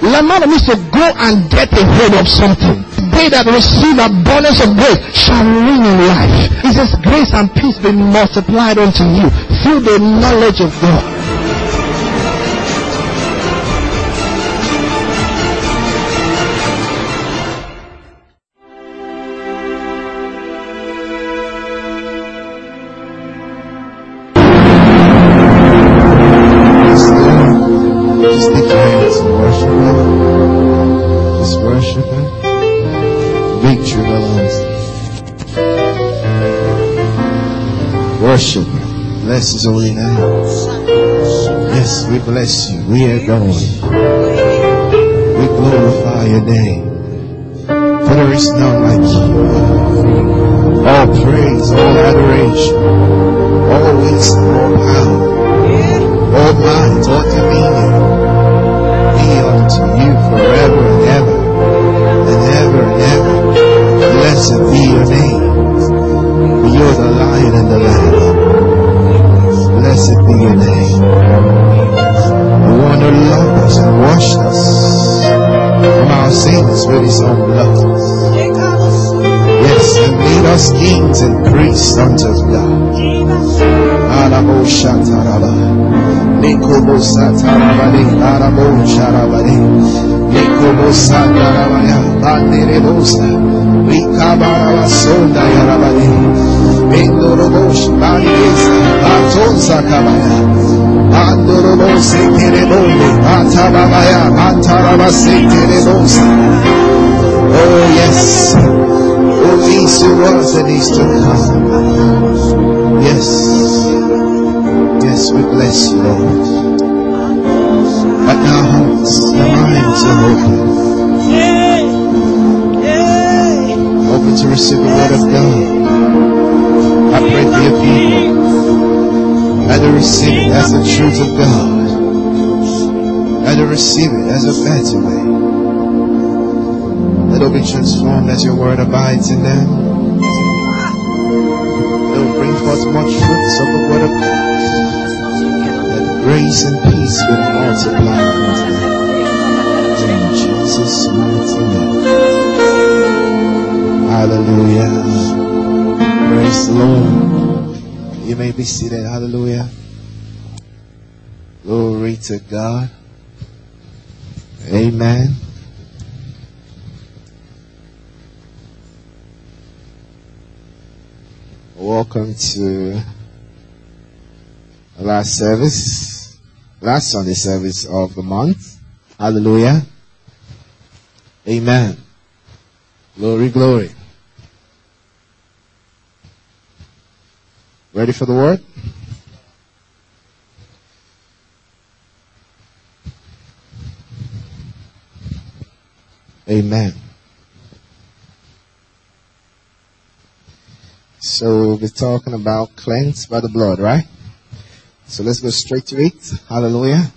Lambano means to go and get a hold of something. They that receive abundance of grace shall reign in life. It says, grace and peace be multiplied unto you through the knowledge of God. Holy name. Yes, we bless you. We adore you. We glorify your name. For there is none like you. All praise, all adoration, all wisdom, all power all might, all dominion be unto you forever and ever and ever and ever. Blessed be your name. For you're the lion and the lamb. Blessed be your name. The one who loved us and washed us from our sins with his own blood. Yes, and made us kings and priests unto God. Arabo shataraba. Nikobo satarabade. Arabo sharabade. Nikobo satarabaya. Rikabaraba sonda yarabade. Bendorobosh. Bandesa. Kabaya. Bandorobo sekerebole. Batababaya. Bantaraba sekerebosa. Oh yes. Oh, these who was and these to. Yes. Yes, we bless you. But our hearts, our minds are open. To receive the word of God. I pray for your people. Let them receive it as the truth of God. Let them receive it as a better way. Let them be transformed as your word abides in them. Let them bring forth much fruits of the word of God. Let grace and peace will multiply. In Jesus' mighty name. Hallelujah. Praise the Lord. You may be seated. Hallelujah. Glory to God. Amen. Welcome to last service, last Sunday service of the month. Hallelujah. Amen. Glory, glory. Ready for the word? Amen. So we'll be talking about cleansed by the blood, right? So let's go straight to it. Hallelujah.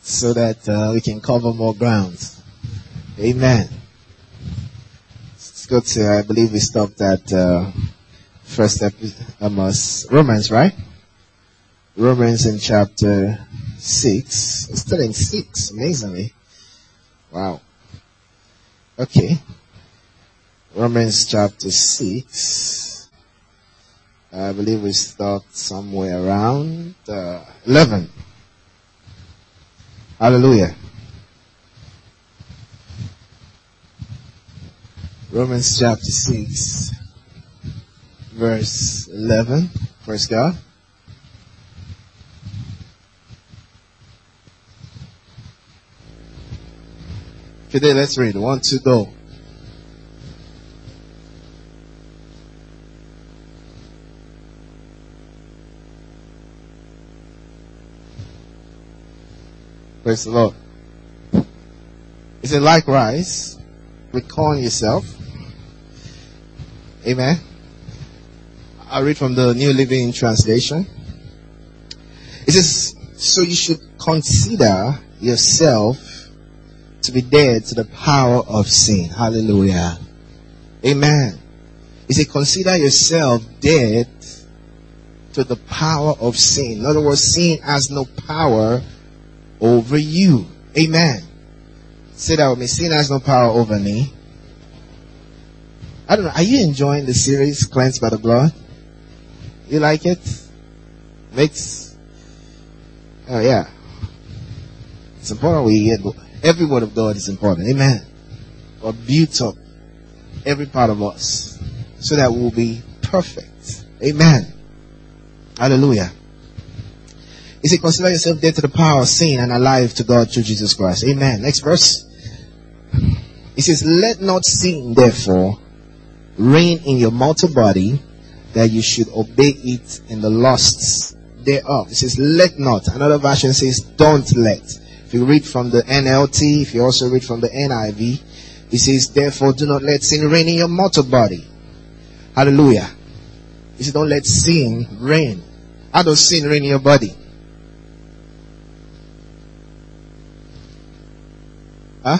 So that uh, we can cover more grounds. Amen. Let's go to, I believe we stopped at uh, first episode, um, uh, Romans, right? Romans in chapter 6. We're still in 6, amazingly. Wow. Okay. Romans chapter 6. I believe we stopped somewhere around uh, 11. Hallelujah. Romans chapter 6, verse 11. Praise God. Today, let's read. One, two, go. Praise the Lord. He said, likewise, recall yourself. Amen. I read from the New Living Translation. It says, so you should consider yourself to be dead to the power of sin. Hallelujah. Amen. It says, consider yourself dead to the power of sin. In other words, sin has no power over you. Amen. Say that with me. Sin has no power over me. I don't know. Are you enjoying the series Cleansed by the Blood? You like it? Makes. Oh yeah. It's important we hear every word of God is important. Amen. God built up every part of us so that we'll be perfect. Amen. Hallelujah. He said, consider yourself dead to the power of sin and alive to God through Jesus Christ. Amen. Next verse. He says, let not sin therefore reign in your mortal body that you should obey it in the lusts thereof. It says, let not. Another version says, don't let. If you read from the NLT, if you also read from the NIV, it says, therefore do not let sin reign in your mortal body. Hallelujah. He says, don't let sin reign. How does sin reign in your body? Huh?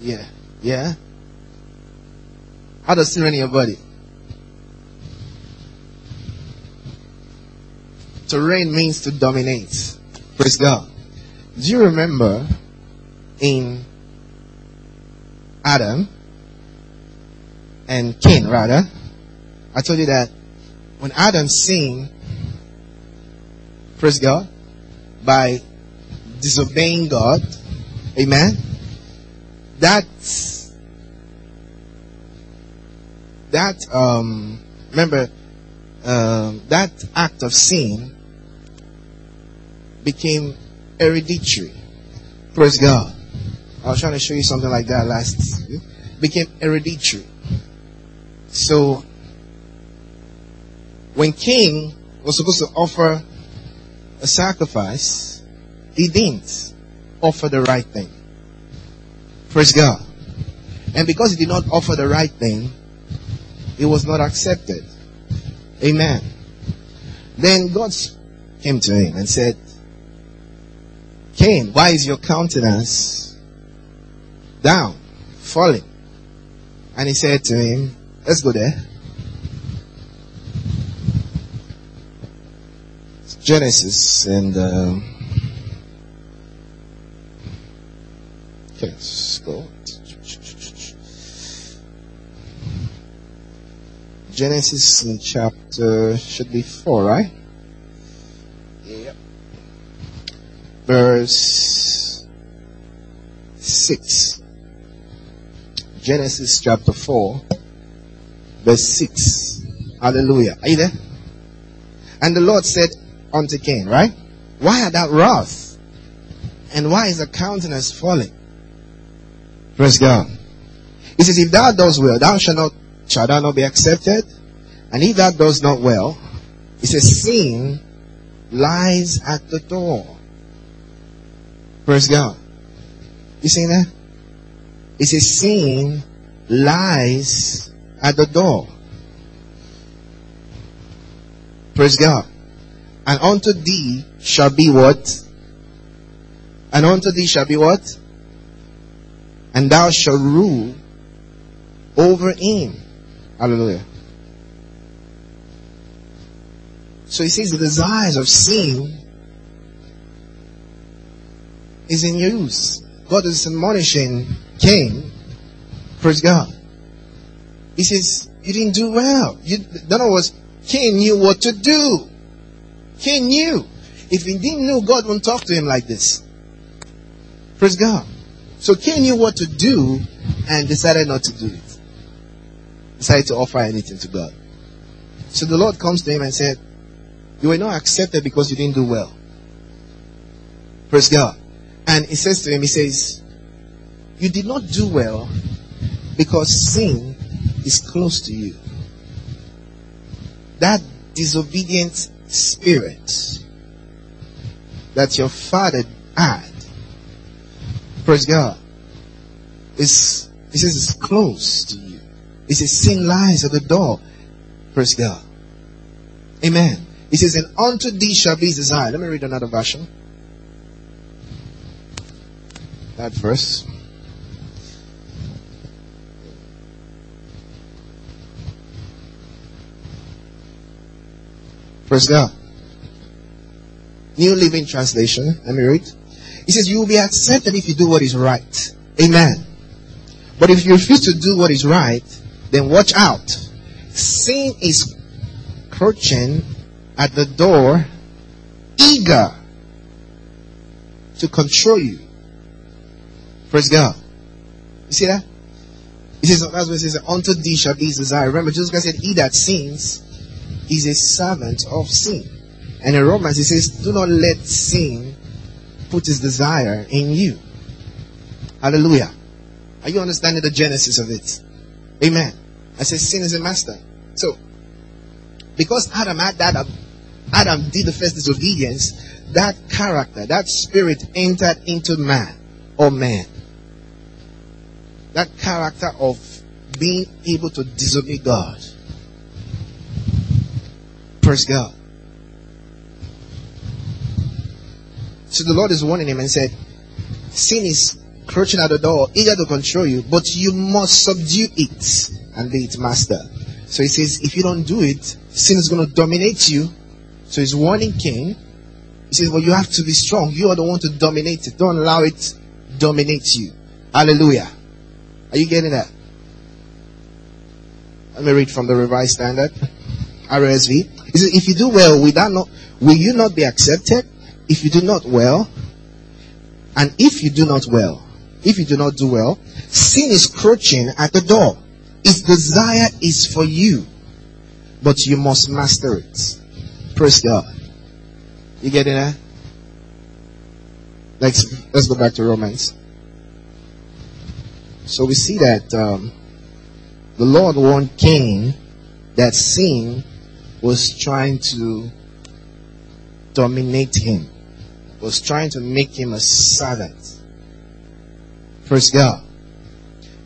Yeah. Yeah. How does sin reign in your body? To reign means to dominate. Praise God. Do you remember in Adam and Cain, rather? I told you that when Adam sinned, praise God, by disobeying God, amen, that, that, um, remember, um, that act of sin became hereditary. Praise God. I was trying to show you something like that last. Became hereditary. So, when Cain was supposed to offer a sacrifice, he didn't offer the right thing. Praise God. And because he did not offer the right thing, it was not accepted. Amen. Then God came to him and said, Cain, why is your countenance down, falling? And he said to him, let's go there. Genesis and um, okay, let's go. Genesis in chapter should be four, right? Verse 6. Genesis chapter 4, verse 6. Hallelujah. Are you there? And the Lord said unto Cain, right? Why art thou wrath? And why is the countenance falling? Praise God. He says, if thou dost well, thou shalt not, shall thou not be accepted? And if thou dost not well, he says, sin lies at the door. Praise God. You see that? It says sin lies at the door. Praise God. And unto thee shall be what? And unto thee shall be what? And thou shalt rule over him. Hallelujah. So he says the desires of sin is in use. God is admonishing Cain. Praise God. He says, you didn't do well. You, in other words, Cain knew what to do. Cain knew. If he didn't know, God wouldn't talk to him like this. Praise God. So Cain knew what to do and decided not to do it. Decided to offer anything to God. So the Lord comes to him and said, You were not accepted because you didn't do well. Praise God. And he says to him, he says, You did not do well because sin is close to you. That disobedient spirit that your father had, praise God, is, he says it's close to you. He says sin lies at the door. Praise God. Amen. He says, and unto thee shall be his desire. Let me read another version. That verse. Praise God. New Living Translation. Let me read. It says, You will be accepted if you do what is right. Amen. But if you refuse to do what is right, then watch out. Sin is crouching at the door, eager to control you. Praise God. You see that? He says, that's what it says, unto thee shall be desire. Remember, Jesus Christ said, He that sins is a servant of sin. And in Romans, he says, Do not let sin put his desire in you. Hallelujah. Are you understanding the genesis of it? Amen. I say sin is a master. So, because Adam had that, um, Adam did the first disobedience, that character, that spirit entered into man or man. That character of being able to disobey God. Praise God. So the Lord is warning him and said, Sin is crouching at the door, eager to control you, but you must subdue it and be its master. So he says, if you don't do it, sin is going to dominate you. So he's warning Cain. He says, well, you have to be strong. You are the one to dominate it. Don't allow it dominate you. Hallelujah. Are you getting that? Let me read from the Revised Standard. RSV. He says, if you do well, will, that not, will you not be accepted? If you do not well, and if you do not well, if you do not do well, sin is crouching at the door. Its desire is for you, but you must master it. Praise God. You getting that? Let's let's go back to Romans. So we see that um, the Lord warned Cain that sin was trying to dominate him, was trying to make him a servant. Praise God.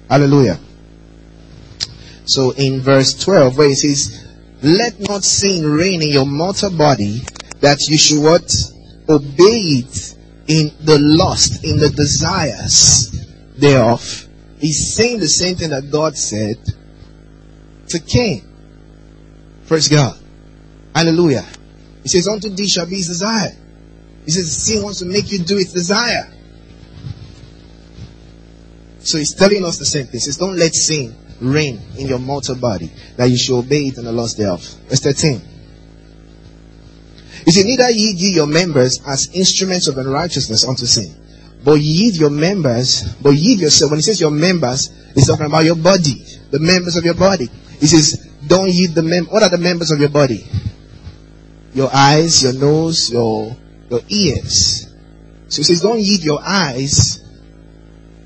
Hallelujah. So in verse 12, where it says, Let not sin reign in your mortal body, that you should what? Obey it in the lust, in the desires thereof. He's saying the same thing that God said to Cain. Praise God. Hallelujah. He says, Unto thee shall be his desire. He says, Sin wants to make you do its desire. So he's telling us the same thing. He says, Don't let sin reign in your mortal body, that you should obey it in the lust thereof. Verse 13. He said, Neither ye ye your members as instruments of unrighteousness unto sin, but ye your members, but ye yourself. When he says your members, he's talking about your body, the members of your body. He says, Don't ye the mem. What are the members of your body? Your eyes, your nose, your your ears. So he says, Don't yield your eyes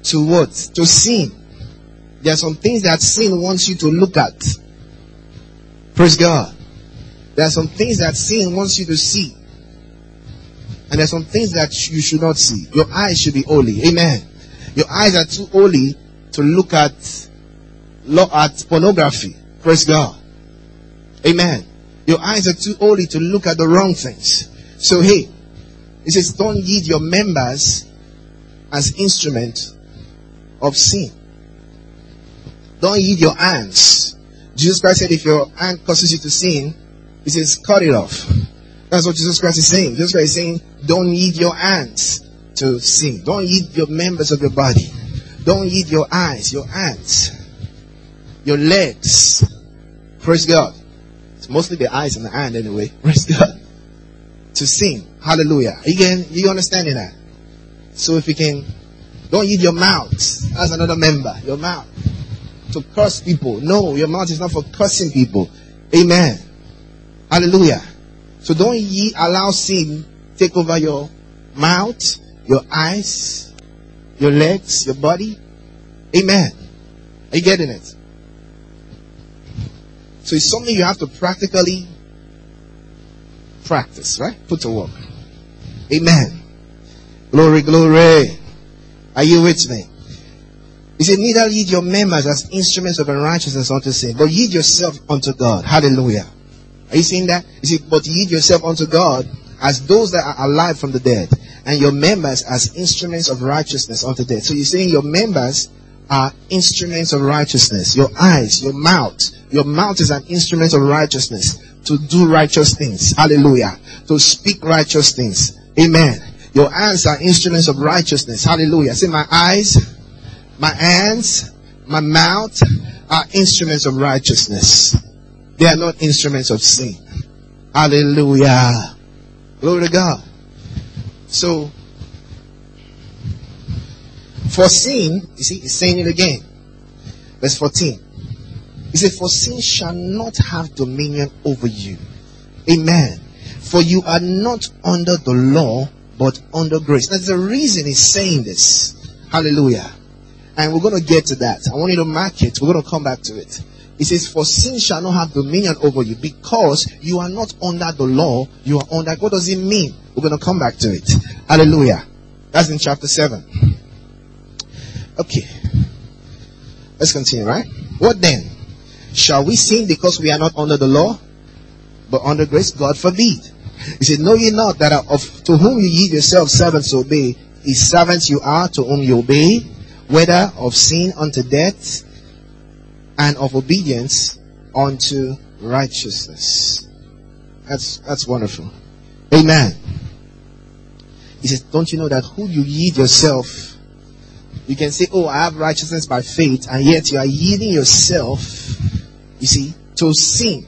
to what? To sin. There are some things that sin wants you to look at. Praise God. There are some things that sin wants you to see. And there's some things that you should not see. Your eyes should be holy. Amen. Your eyes are too holy to look at, at pornography. Praise God. Amen. Your eyes are too holy to look at the wrong things. So hey, it says, don't yield your members as instruments of sin. Don't yield your hands. Jesus Christ said, if your hand causes you to sin, he says, cut it off. That's what Jesus Christ is saying. Jesus Christ is saying, don't yield your hands to sing. Don't yield your members of your body. Don't yield your eyes, your hands, your legs. Praise God. It's mostly the eyes and the hand anyway. Praise God. To sing. Hallelujah. Again, you understanding that? So if you can, don't yield your mouth. That's another member. Your mouth. To curse people. No, your mouth is not for cursing people. Amen. Hallelujah. So don't ye allow sin take over your mouth, your eyes, your legs, your body. Amen. Are you getting it? So it's something you have to practically practice, right? Put to work. Amen. Glory, glory. Are you with me? He said, neither lead your members as instruments of unrighteousness unto sin, but yield yourself unto God. Hallelujah. Are you seeing that? He said, but yield yourself unto God as those that are alive from the dead, and your members as instruments of righteousness unto death. So you're saying your members are instruments of righteousness. Your eyes, your mouth. Your mouth is an instrument of righteousness to do righteous things. Hallelujah. To speak righteous things. Amen. Your hands are instruments of righteousness. Hallelujah. See my eyes, my hands, my mouth are instruments of righteousness. They are not instruments of sin. Hallelujah. Glory to God. So, for sin, you see, he's saying it again. Verse 14. He said, For sin shall not have dominion over you. Amen. For you are not under the law, but under grace. That's the reason he's saying this. Hallelujah. And we're going to get to that. I want you to mark it. We're going to come back to it. He says, For sin shall not have dominion over you because you are not under the law, you are under. What does it mean? We're going to come back to it. Hallelujah. That's in chapter 7. Okay. Let's continue, right? What then? Shall we sin because we are not under the law, but under grace? God forbid. He said, Know ye not that of to whom you yield yourselves servants obey, is servants you are to whom you obey, whether of sin unto death, and of obedience unto righteousness. That's that's wonderful. Amen. He says, Don't you know that who you yield yourself you can say, Oh, I have righteousness by faith, and yet you are yielding yourself, you see, to sin.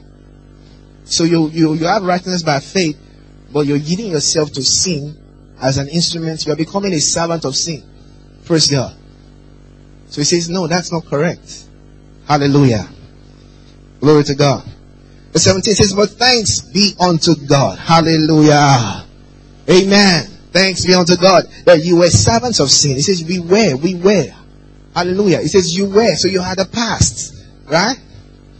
So you, you, you have righteousness by faith, but you're yielding yourself to sin as an instrument. You are becoming a servant of sin. Praise God. So he says, No, that's not correct. Hallelujah. Glory to God. Verse 17 says, But thanks be unto God. Hallelujah. Amen. Thanks be unto God that you were servants of sin. He says, we were, we were. Hallelujah. He says, you were, so you had a past. Right?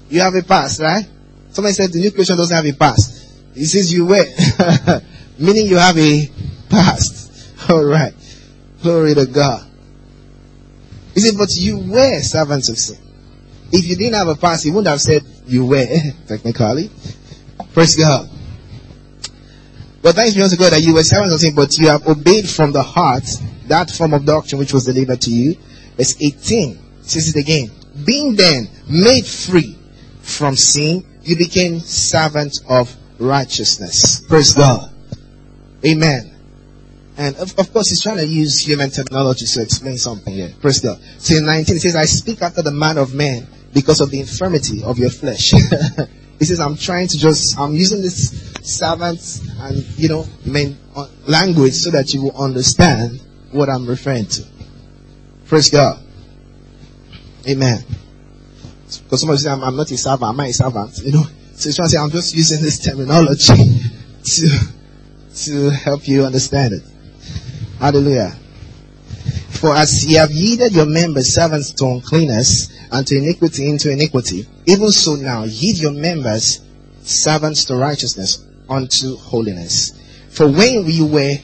You have a past, right? Somebody said the new creation doesn't have a past. He says you were. Meaning you have a past. Alright. Glory to God. He said, but you were servants of sin. If you didn't have a past, he wouldn't have said you were, eh, technically. Praise God. But thanks be unto God that you were servants of sin, but you have obeyed from the heart that form of doctrine which was delivered to you. Verse 18 says it again. Being then made free from sin, you became servants of righteousness. Praise God. Amen. And of, of, course, he's trying to use human technology to explain something here. Praise God. So in 19, it says, I speak after the manner of man because of the infirmity of your flesh. He says, I'm trying to just, I'm using this servant and, you know, main uh, language so that you will understand what I'm referring to. Praise God. Amen. Because somebody say, I'm, I'm, not a servant, am I a servant? You know, so he's trying to say, I'm just using this terminology to, to help you understand it. Hallelujah. For as ye have yielded your members servants to uncleanness, and to iniquity into iniquity, even so now yield your members servants to righteousness unto holiness. For when you were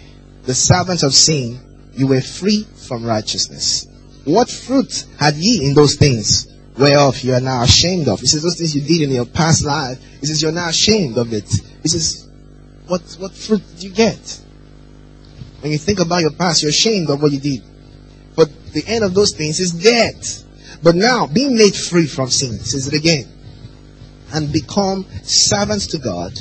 the servants of sin, you were free from righteousness. What fruit had ye in those things whereof you are now ashamed of? He says, those things you did in your past life. He says, you're now ashamed of it. He says, what, what fruit did you get? When you think about your past, you're ashamed of what you did. The end of those things is death. But now, being made free from sin, says it again, and become servants to God,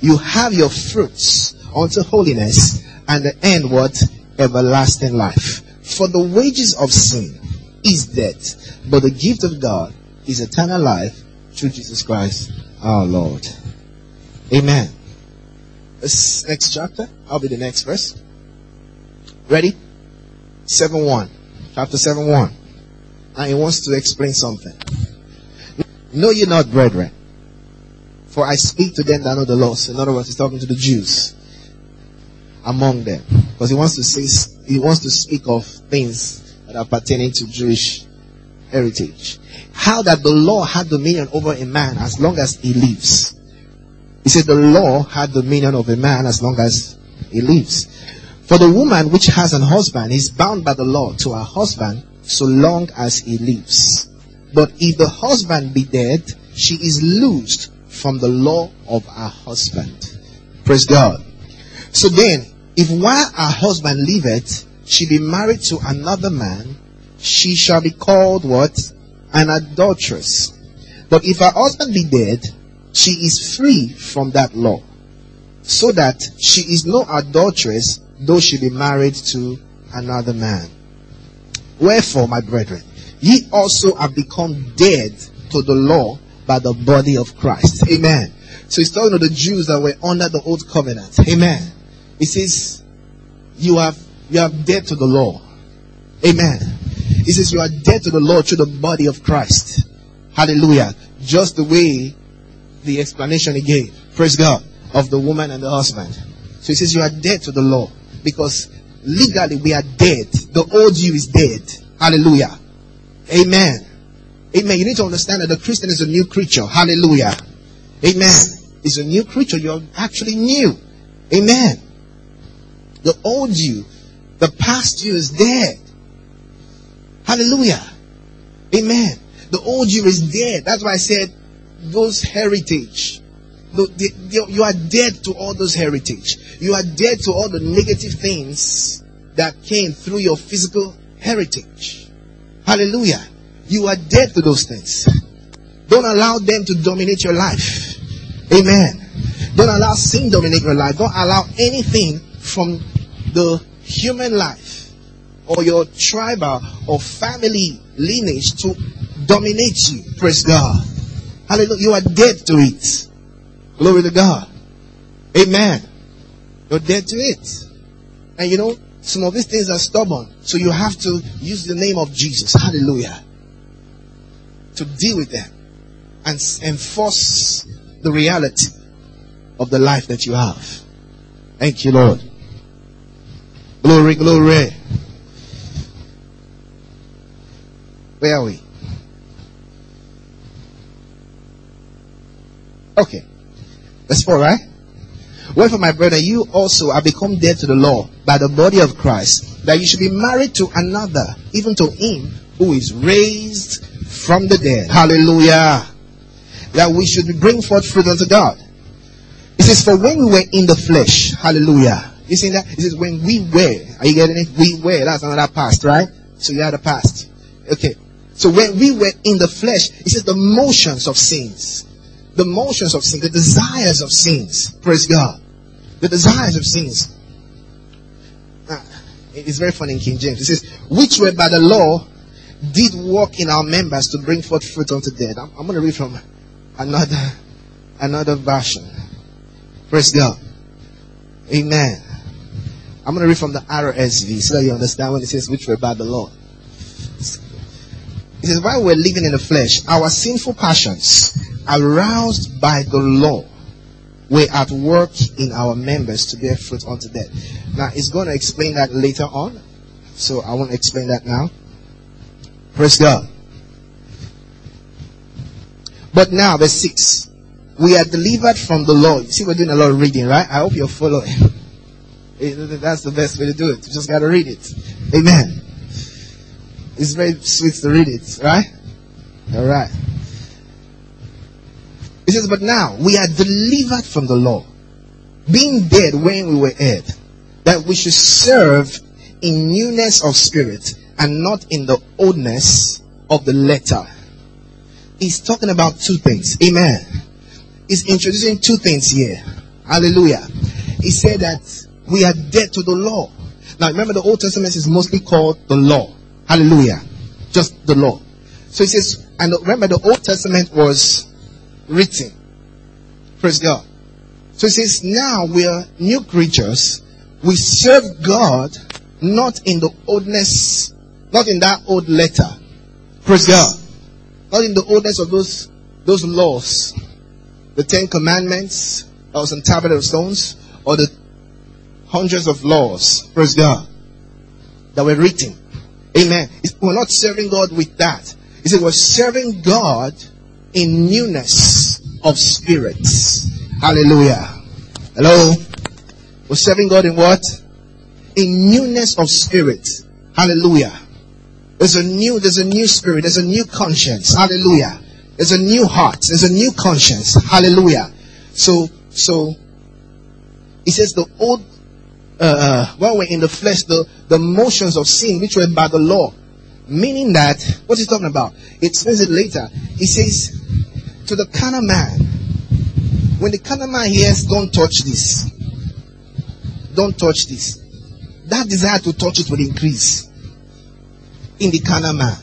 you have your fruits unto holiness, and the end what? Everlasting life. For the wages of sin is death, but the gift of God is eternal life through Jesus Christ our Lord. Amen. This next chapter, I'll be the next verse. Ready? 7 1. Chapter 7 1 and he wants to explain something. Know ye not, brethren, for I speak to them that know the laws. In other words, he's talking to the Jews among them. Because he wants to say, he wants to speak of things that are pertaining to Jewish heritage. How that the law had dominion over a man as long as he lives. He said the law had dominion of a man as long as he lives. For the woman which has an husband is bound by the law to her husband so long as he lives. But if the husband be dead, she is loosed from the law of her husband. Praise God. So then, if while her husband liveth, she be married to another man, she shall be called what? An adulteress. But if her husband be dead, she is free from that law. So that she is no adulteress, though she be married to another man. Wherefore, my brethren, ye also have become dead to the law by the body of Christ. Amen. So he's talking to the Jews that were under the old covenant. Amen. He says, you have, you are dead to the law. Amen. He says you are dead to the law through the body of Christ. Hallelujah. Just the way the explanation he gave. Praise God. Of the woman and the husband. So he says you are dead to the law because legally we are dead. The old you is dead. Hallelujah. Amen. Amen. You need to understand that the Christian is a new creature. Hallelujah. Amen. It's a new creature. You're actually new. Amen. The old you, the past you is dead. Hallelujah. Amen. The old you is dead. That's why I said those heritage. The, the, you are dead to all those heritage. You are dead to all the negative things that came through your physical heritage. Hallelujah. You are dead to those things. Don't allow them to dominate your life. Amen. Don't allow sin to dominate your life. Don't allow anything from the human life or your tribal or family lineage to dominate you. Praise God. Hallelujah. You are dead to it. Glory to God. Amen. You're dead to it. And you know, some of these things are stubborn. So you have to use the name of Jesus. Hallelujah. To deal with them and enforce the reality of the life that you have. Thank you, Lord. Glory, glory. Where are we? Okay. Verse 4, right? Wherefore, my brother, you also are become dead to the law by the body of Christ, that you should be married to another, even to him who is raised from the dead. Hallelujah. That we should bring forth fruit unto God. It says, for when we were in the flesh, hallelujah. You see that? It says, when we were, are you getting it? We were, that's another past, right? So you had a past. Okay. So when we were in the flesh, it says the motions of sins. The motions of sin, the desires of sins. Praise God. The desires of sins. Ah, it's very funny in King James. It says, which were by the law did walk in our members to bring forth fruit unto death. I'm, I'm going to read from another, another version. Praise God. Amen. I'm going to read from the RSV so that you understand when it says which were by the law. It says, while we're living in the flesh, our sinful passions, aroused by the law, were at work in our members to bear fruit unto death. Now, it's going to explain that later on. So I won't explain that now. Praise God. But now, verse 6. We are delivered from the law. You see, we're doing a lot of reading, right? I hope you're following. That's the best way to do it. You just gotta read it. Amen. It's very sweet to read it, right? Alright. It says, but now we are delivered from the law, being dead when we were dead, that we should serve in newness of spirit and not in the oldness of the letter. He's talking about two things. Amen. He's introducing two things here. Hallelujah. He said that we are dead to the law. Now remember the Old Testament is mostly called the law. Hallelujah. Just the law. So he says, and remember the Old Testament was written. Praise God. So he says, now we are new creatures. We serve God not in the oldness, not in that old letter. Praise God. Not in the oldness of those, those laws. The Ten Commandments that was on tablet of stones or the hundreds of laws. Praise God. That were written. Amen. We're not serving God with that. He said we're serving God in newness of spirits. Hallelujah. Hello. We're serving God in what? In newness of spirit. Hallelujah. There's a new, there's a new spirit. There's a new conscience. Hallelujah. There's a new heart. There's a new conscience. Hallelujah. So, so, he says the old, uh, uh, when we're in the flesh, the, the motions of sin which were by the law. Meaning that, what he's talking about? It says it later. He says, to the carnal man, when the carnal man hears, don't touch this. Don't touch this. That desire to touch it will increase in the carnal man.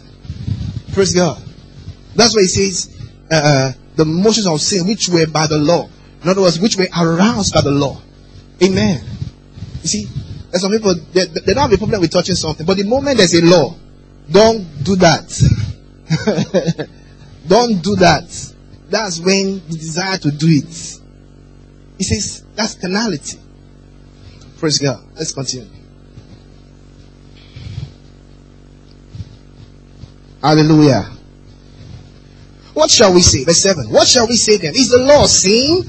Praise God. That's why he says, uh, uh, the motions of sin which were by the law. In other words, which were aroused by the law. Amen. You see, there's some people, they, they don't have a problem with touching something, but the moment there's a law, don't do that. don't do that. That's when the desire to do it. He says, that's carnality. Praise God. Let's continue. Hallelujah. What shall we say? Verse 7. What shall we say then? Is the law sin?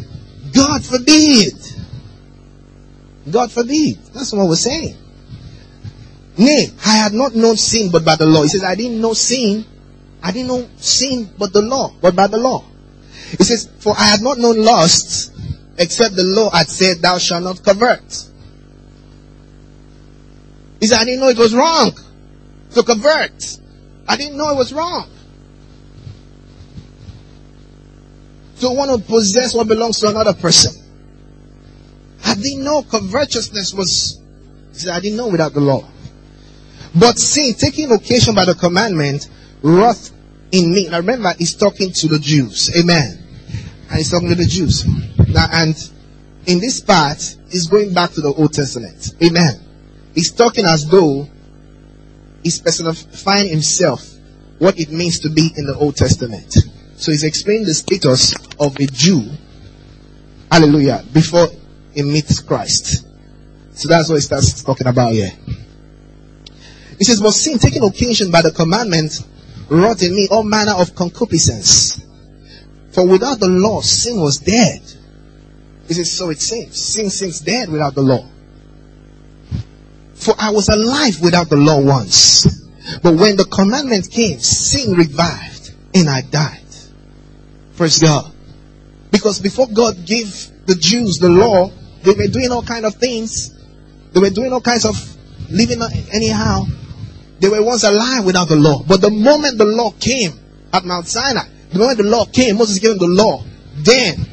God forbid. God forbid. That's what we're saying. Nay, I had not known sin but by the law. He says, I didn't know sin. I didn't know sin but the law, but by the law. He says, For I had not known lust except the law had said, Thou shalt not covet. He said, I didn't know it was wrong to convert. I didn't know it was wrong. To want to possess what belongs to another person. I didn't know covetousness was, he said, I didn't know without the law. But sin, taking occasion by the commandment, wrath in me. Now remember, he's talking to the Jews. Amen. And he's talking to the Jews. Now, and in this part, he's going back to the Old Testament. Amen. He's talking as though he's specifying himself what it means to be in the Old Testament. So he's explaining the status of a Jew. Hallelujah. Before he meets Christ. So that's what he starts talking about here. He says, But sin taking occasion by the commandment wrought in me all manner of concupiscence. For without the law, sin was dead. He says, So it seems. Sin seems dead without the law. For I was alive without the law once. But when the commandment came, sin revived and I died. Praise God. Because before God gave the Jews the law, they were doing all kind of things. They were doing all kinds of living anyhow. They were once alive without the law. But the moment the law came at Mount Sinai, the moment the law came, Moses gave them the law. Then,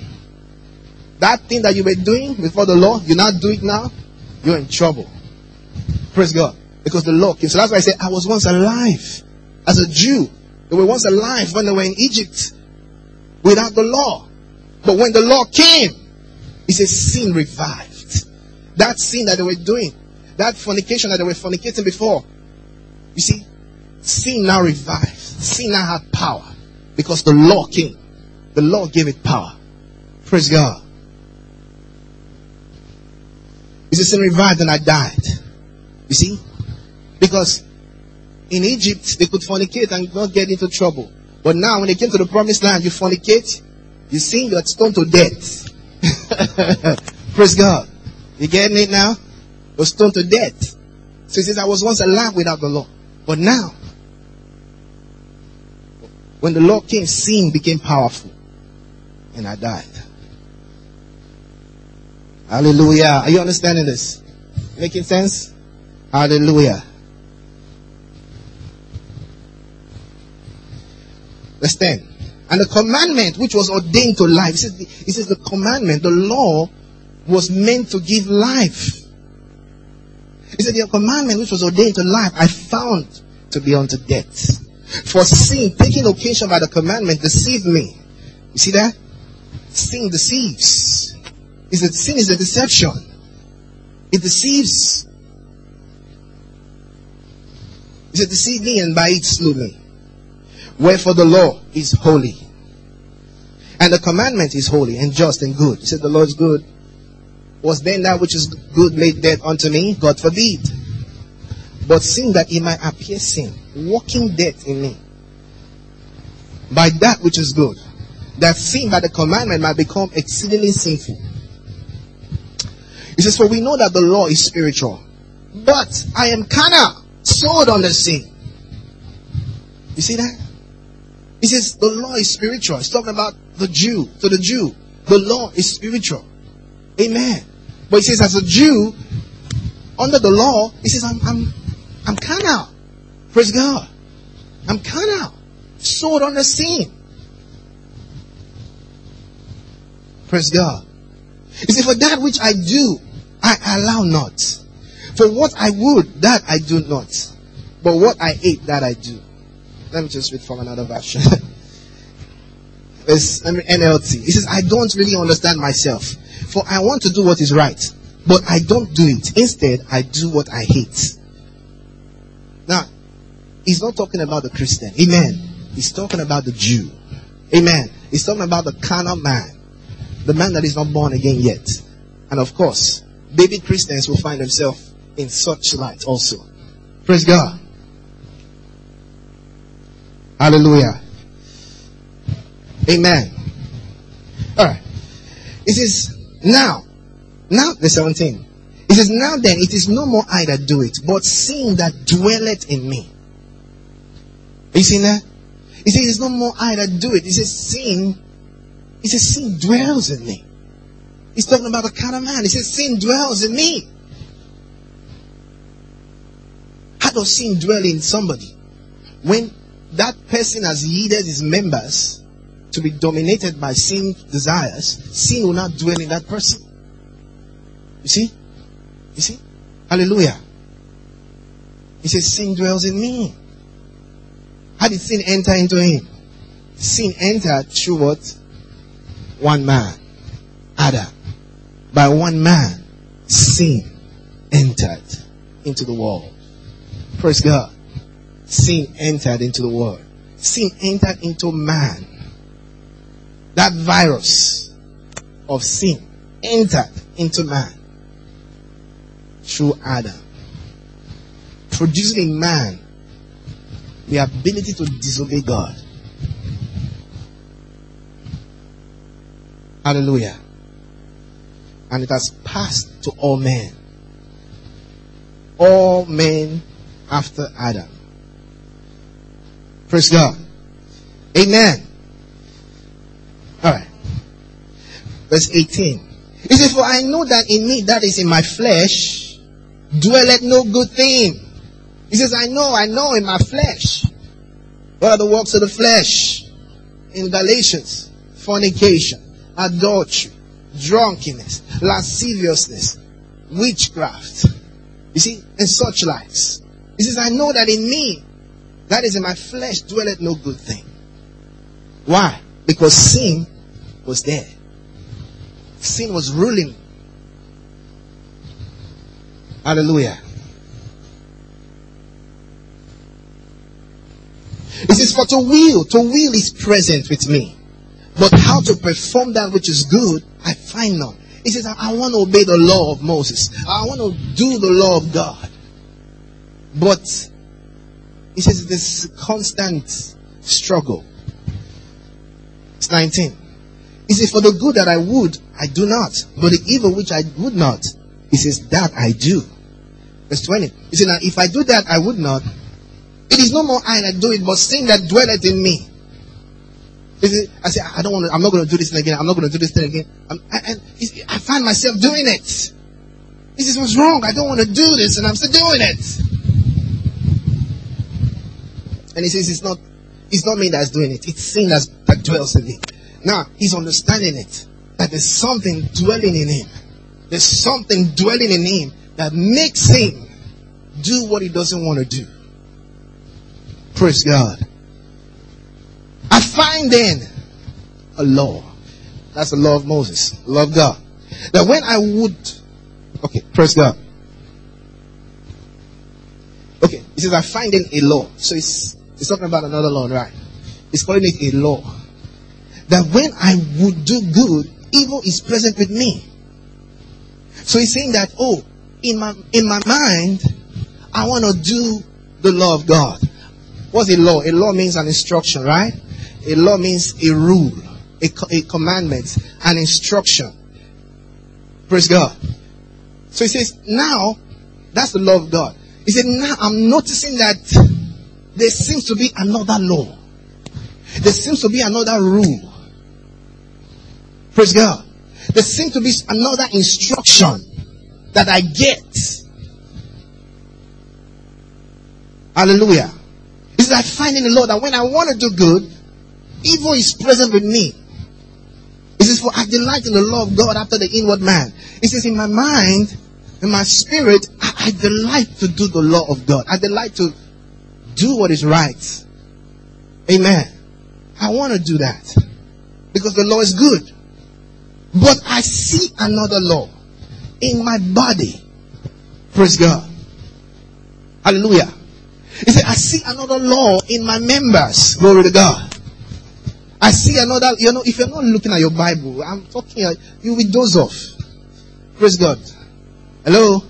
that thing that you were doing before the law, you not do it now, you're in trouble. Praise God. Because the law came. So that's why I said, I was once alive as a Jew. They were once alive when they were in Egypt without the law. But when the law came, he says sin revived. That sin that they were doing, that fornication that they were fornicating before, sin now revived. Sin now had power because the law came. The law gave it power. Praise God. Says sin revived and I died. You see? Because in Egypt, they could fornicate and not get into trouble. But now, when they came to the promised land, you fornicate, you sin, you're stoned to death. Praise God. You getting it now? You're stoned to death. So he says, I was once alive without the law. But now, when the law came, sin became powerful. And I died. Hallelujah. Are you understanding this? Making sense? Hallelujah. Verse 10. And the commandment which was ordained to life. He says, says the commandment, the law was meant to give life. He said the commandment which was ordained to life I found to be unto death. For sin, taking occasion by the commandment, deceived me. You see that? Sin deceives. Is that sin is a deception. It deceives. It deceived me and by it slew me. Wherefore the law is holy. And the commandment is holy and just and good. He said the Lord is good. Was then that which is good made dead unto me? God forbid. But sin that it might appear sin, walking death in me. By that which is good. That sin by the commandment might become exceedingly sinful. He says, For we know that the law is spiritual. But I am carnal, sold under sin. You see that? He says the law is spiritual. He's talking about the Jew. To the Jew, the law is spiritual. Amen. But he says, as a Jew, under the law, he says, I'm, I'm, I'm carnal. Praise God. I'm carnal. Sold on the scene. Praise God. He said, for that which I do, I allow not. For what I would, that I do not. But what I hate, that I do. Let me just read from another version. It's NLT. He says, I don't really understand myself. For I want to do what is right, but I don't do it. Instead, I do what I hate. He's not talking about the Christian. Amen. He's talking about the Jew. Amen. He's talking about the carnal man. The man that is not born again yet. And of course, baby Christians will find themselves in such light also. Praise God. Hallelujah. Amen. Alright. It says, now, now, the 17. It says, now then, it is no more I that do it, but sin that dwelleth in me. Are you seeing that? He says, it's no more I that do it. He says, sin, he says, sin dwells in me. He's talking about the kind of man. He says, sin dwells in me. How does sin dwell in somebody? When that person has yielded his members to be dominated by sin desires, sin will not dwell in that person. You see? You see? Hallelujah. He says, sin dwells in me. How did sin enter into him? Sin entered through what? One man. Adam. By one man, sin entered into the world. Praise God. Sin entered into the world. Sin entered into man. That virus of sin entered into man through Adam. Producing in man the ability to disobey God. Hallelujah. And it has passed to all men. All men after Adam. Praise God. Amen. Alright. Verse 18. He says, For I know that in me, that is in my flesh, dwelleth no good thing. He says, I know, I know in my flesh. What are the works of the flesh? In Galatians, fornication, adultery, drunkenness, lasciviousness, witchcraft. You see, and such likes. He says, I know that in me, that is in my flesh, dwelleth no good thing. Why? Because sin was there. Sin was ruling. Hallelujah. It says, For to will, to will is present with me. But how to perform that which is good, I find none. He says, I, I want to obey the law of Moses. I want to do the law of God. But he says this constant struggle. It's 19. He says, For the good that I would, I do not. But the evil which I would not, he says, that I do. Verse 20. He said, Now if I do that I would not, it is no more I that do it, but sin that dwelleth in me. I say, I don't want to, I'm not going to do this thing again. I'm not going to do this thing again. I'm, and I find myself doing it. He says, what's wrong? I don't want to do this and I'm still doing it. And he says, it's not, it's not me that's doing it. It's sin that's, that dwells in me. Now, he's understanding it. That there's something dwelling in him. There's something dwelling in him that makes him do what he doesn't want to do. Praise God. I find then a law. That's the law of Moses, of God. That when I would, okay, praise God. Okay, he says, I find in a law. So it's, it's talking about another law, right? He's calling it a law. That when I would do good, evil is present with me. So he's saying that, oh, in my, in my mind, I want to do the law of God. What's a law? A law means an instruction, right? A law means a rule, a, a commandment, an instruction. Praise God. So he says, now, that's the law of God. He said, now I'm noticing that there seems to be another law. There seems to be another rule. Praise God. There seems to be another instruction that I get. Hallelujah. It's like finding the Lord that when I want to do good, evil is present with me. It says, For I delight in the law of God after the inward man. It says, In my mind, in my spirit, I, I delight to do the law of God. I delight to do what is right. Amen. I want to do that because the law is good. But I see another law in my body. Praise God. Hallelujah. He said, I see another law in my members. Glory to God. I see another, you know, if you're not looking at your Bible, I'm talking, uh, you will doze off. Praise God. Hello?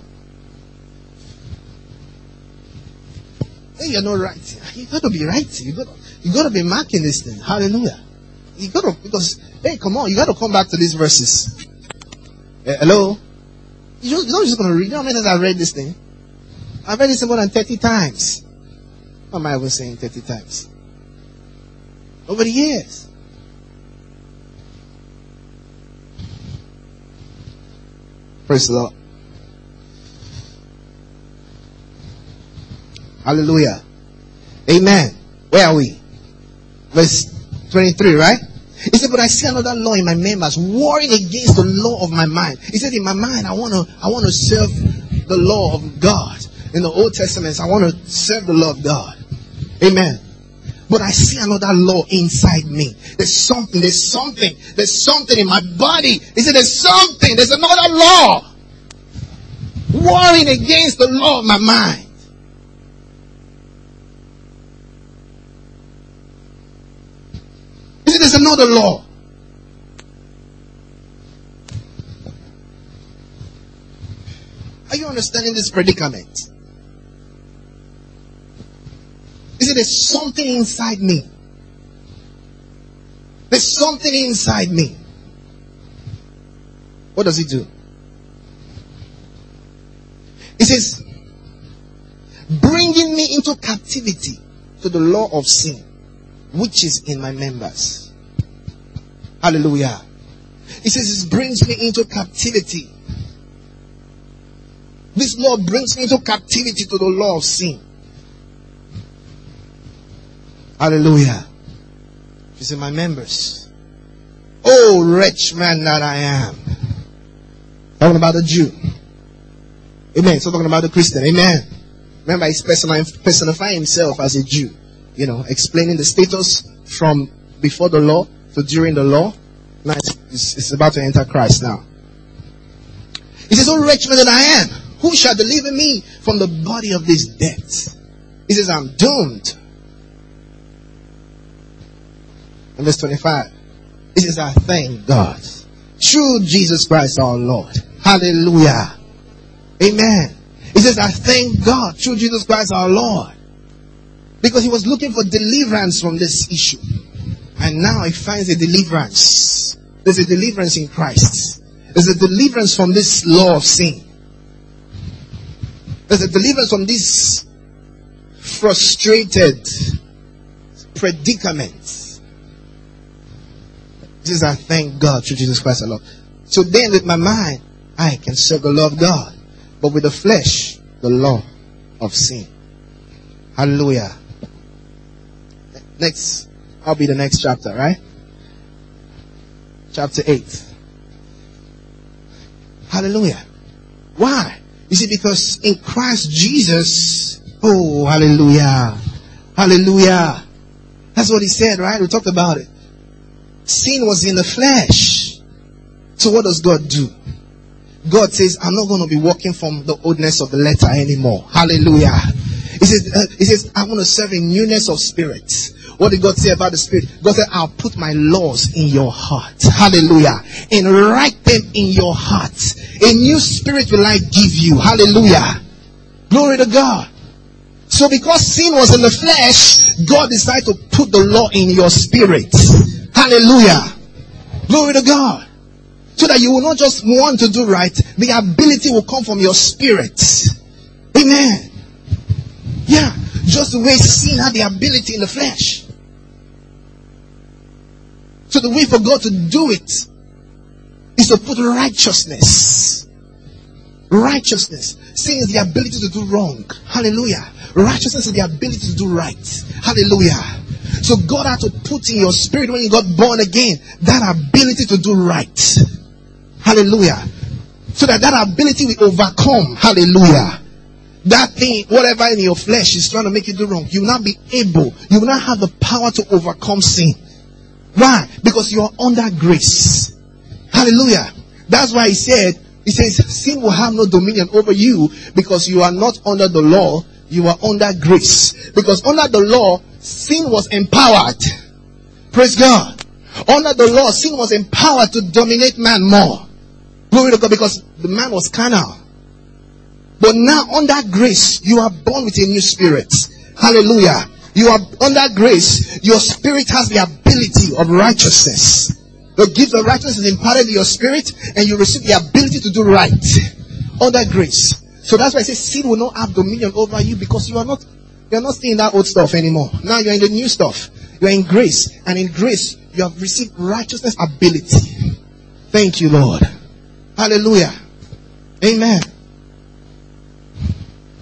Hey, you're not right. You gotta be right. You gotta, you gotta be marking this thing. Hallelujah. You gotta, because, hey, come on, you gotta come back to these verses. Hey, hello? You are not just gonna read, you know how many times I read this thing? I've read this more than 30 times. Am I even saying 30 times? Over the years. Praise the Lord. Hallelujah. Amen. Where are we? Verse 23, right? He said, but I see another law in my members, warring against the law of my mind. He said, in my mind, I want to, I want to serve the law of God. In the Old Testament, I want to serve the law of God. Amen. But I see another law inside me. There's something, there's something, there's something in my body. He said, there's something, there's another law warring against the law of my mind. He said, there's another law. Are you understanding this predicament? He said, There's something inside me. There's something inside me. What does he do? He says, bringing me into captivity to the law of sin, which is in my members. Hallelujah. He says, it brings me into captivity. This law brings me into captivity to the law of sin. Hallelujah. She said, My members. Oh, wretch man that I am. Talking about the Jew. Amen. So talking about the Christian. Amen. Remember, he's personifying himself as a Jew. You know, explaining the status from before the law to during the law. Now it's, it's about to enter Christ now. He says, Oh, wretch man that I am. Who shall deliver me from the body of this death? He says, I'm doomed in verse 25. It says, I thank God. Through Jesus Christ our Lord. Hallelujah. Amen. He says, I thank God through Jesus Christ our Lord. Because he was looking for deliverance from this issue. And now he finds a deliverance. There's a deliverance in Christ. There's a deliverance from this law of sin. There's a deliverance from this frustrated predicament Jesus, I thank God through Jesus Christ our Lord. So then with my mind, I can serve the law of God. But with the flesh, the law of sin. Hallelujah. Next, I'll be the next chapter, right? Chapter 8. Hallelujah. Why? You see, because in Christ Jesus, oh, hallelujah. Hallelujah. That's what he said, right? We talked about it. Sin was in the flesh. So what does God do? God says, I'm not going to be walking from the oldness of the letter anymore. Hallelujah. He says, uh, he says, I want to serve in newness of spirit. What did God say about the spirit? God said, I'll put my laws in your heart. Hallelujah. And write them in your heart. A new spirit will I give you. Hallelujah. Glory to God. So because sin was in the flesh, God decided to put the law in your spirit. Hallelujah. Glory to God. So that you will not just want to do right, the ability will come from your spirit. Amen. Yeah. Just the way sin had the ability in the flesh. So the way for God to do it is to put righteousness. Righteousness. Sin is the ability to do wrong. Hallelujah. Righteousness is the ability to do right. Hallelujah. So God had to put in your spirit when you got born again that ability to do right. Hallelujah. So that that ability will overcome. Hallelujah. That thing, whatever in your flesh is trying to make you do wrong, you will not be able, you will not have the power to overcome sin. Why? Because you are under grace. Hallelujah. That's why he said, he says, sin will have no dominion over you because you are not under the law, you are under grace. Because under the law, sin was empowered. Praise God. Under the law, sin was empowered to dominate man more. Glory to God because the man was carnal. But now under grace, you are born with a new spirit. Hallelujah. You are under grace. Your spirit has the ability of righteousness. The gift of righteousness is imparted in your spirit and you receive the ability to do right under grace. So that's why I say sin will not have dominion over you because you are not, you are not seeing that old stuff anymore. Now you're in the new stuff. You're in grace and in grace you have received righteousness ability. Thank you, Lord. Hallelujah. Amen.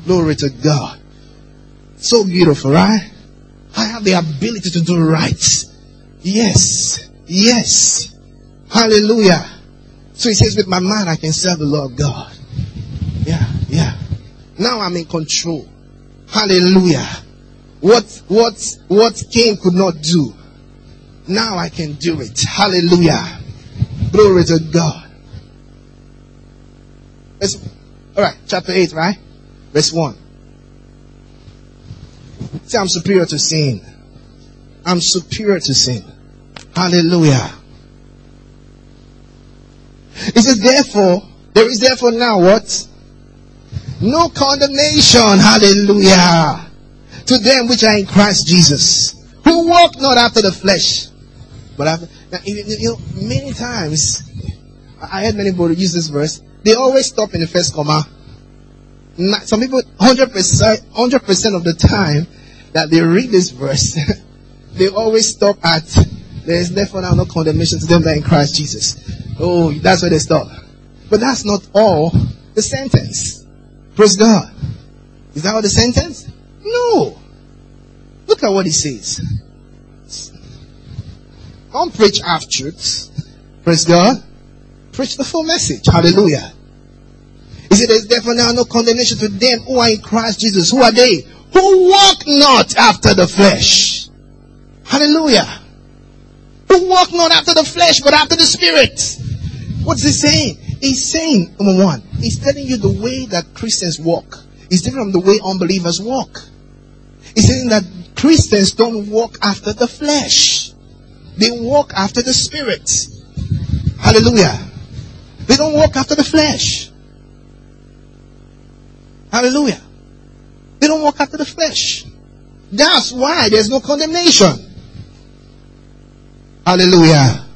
Glory to God. So beautiful, right? I have the ability to do right. Yes. Yes. Hallelujah. So he says, with my mind, I can serve the Lord God. Yeah, yeah. Now I'm in control. Hallelujah. What, what, what Cain could not do. Now I can do it. Hallelujah. Glory to God. All right, chapter 8, right? Verse 1. Say, I'm superior to sin. I'm superior to sin. Hallelujah. He says, therefore, there is therefore now what? No condemnation. Hallelujah. To them which are in Christ Jesus, who walk not after the flesh, but after. Now, you, you know, many times, I heard many people use this verse. They always stop in the first comma. Some people, 100%, 100% of the time that they read this verse, they always stop at, there is therefore now no condemnation to them that are in Christ Jesus. Oh, that's where they stop. But that's not all the sentence. Praise God. Is that all the sentence? No. Look at what he says. Don't preach half truths. Praise God. Preach the full message. Hallelujah. He said, There's therefore now no condemnation to them who are in Christ Jesus. Who are they? Who walk not after the flesh. Hallelujah. Who walk not after the flesh, but after the spirit. What's he saying? He's saying, number one, he's telling you the way that Christians walk is different from the way unbelievers walk. He's saying that Christians don't walk after the flesh. They walk after the spirit. Hallelujah. They don't walk after the flesh. Hallelujah. They don't walk after the flesh. That's why there's no condemnation. Hallelujah.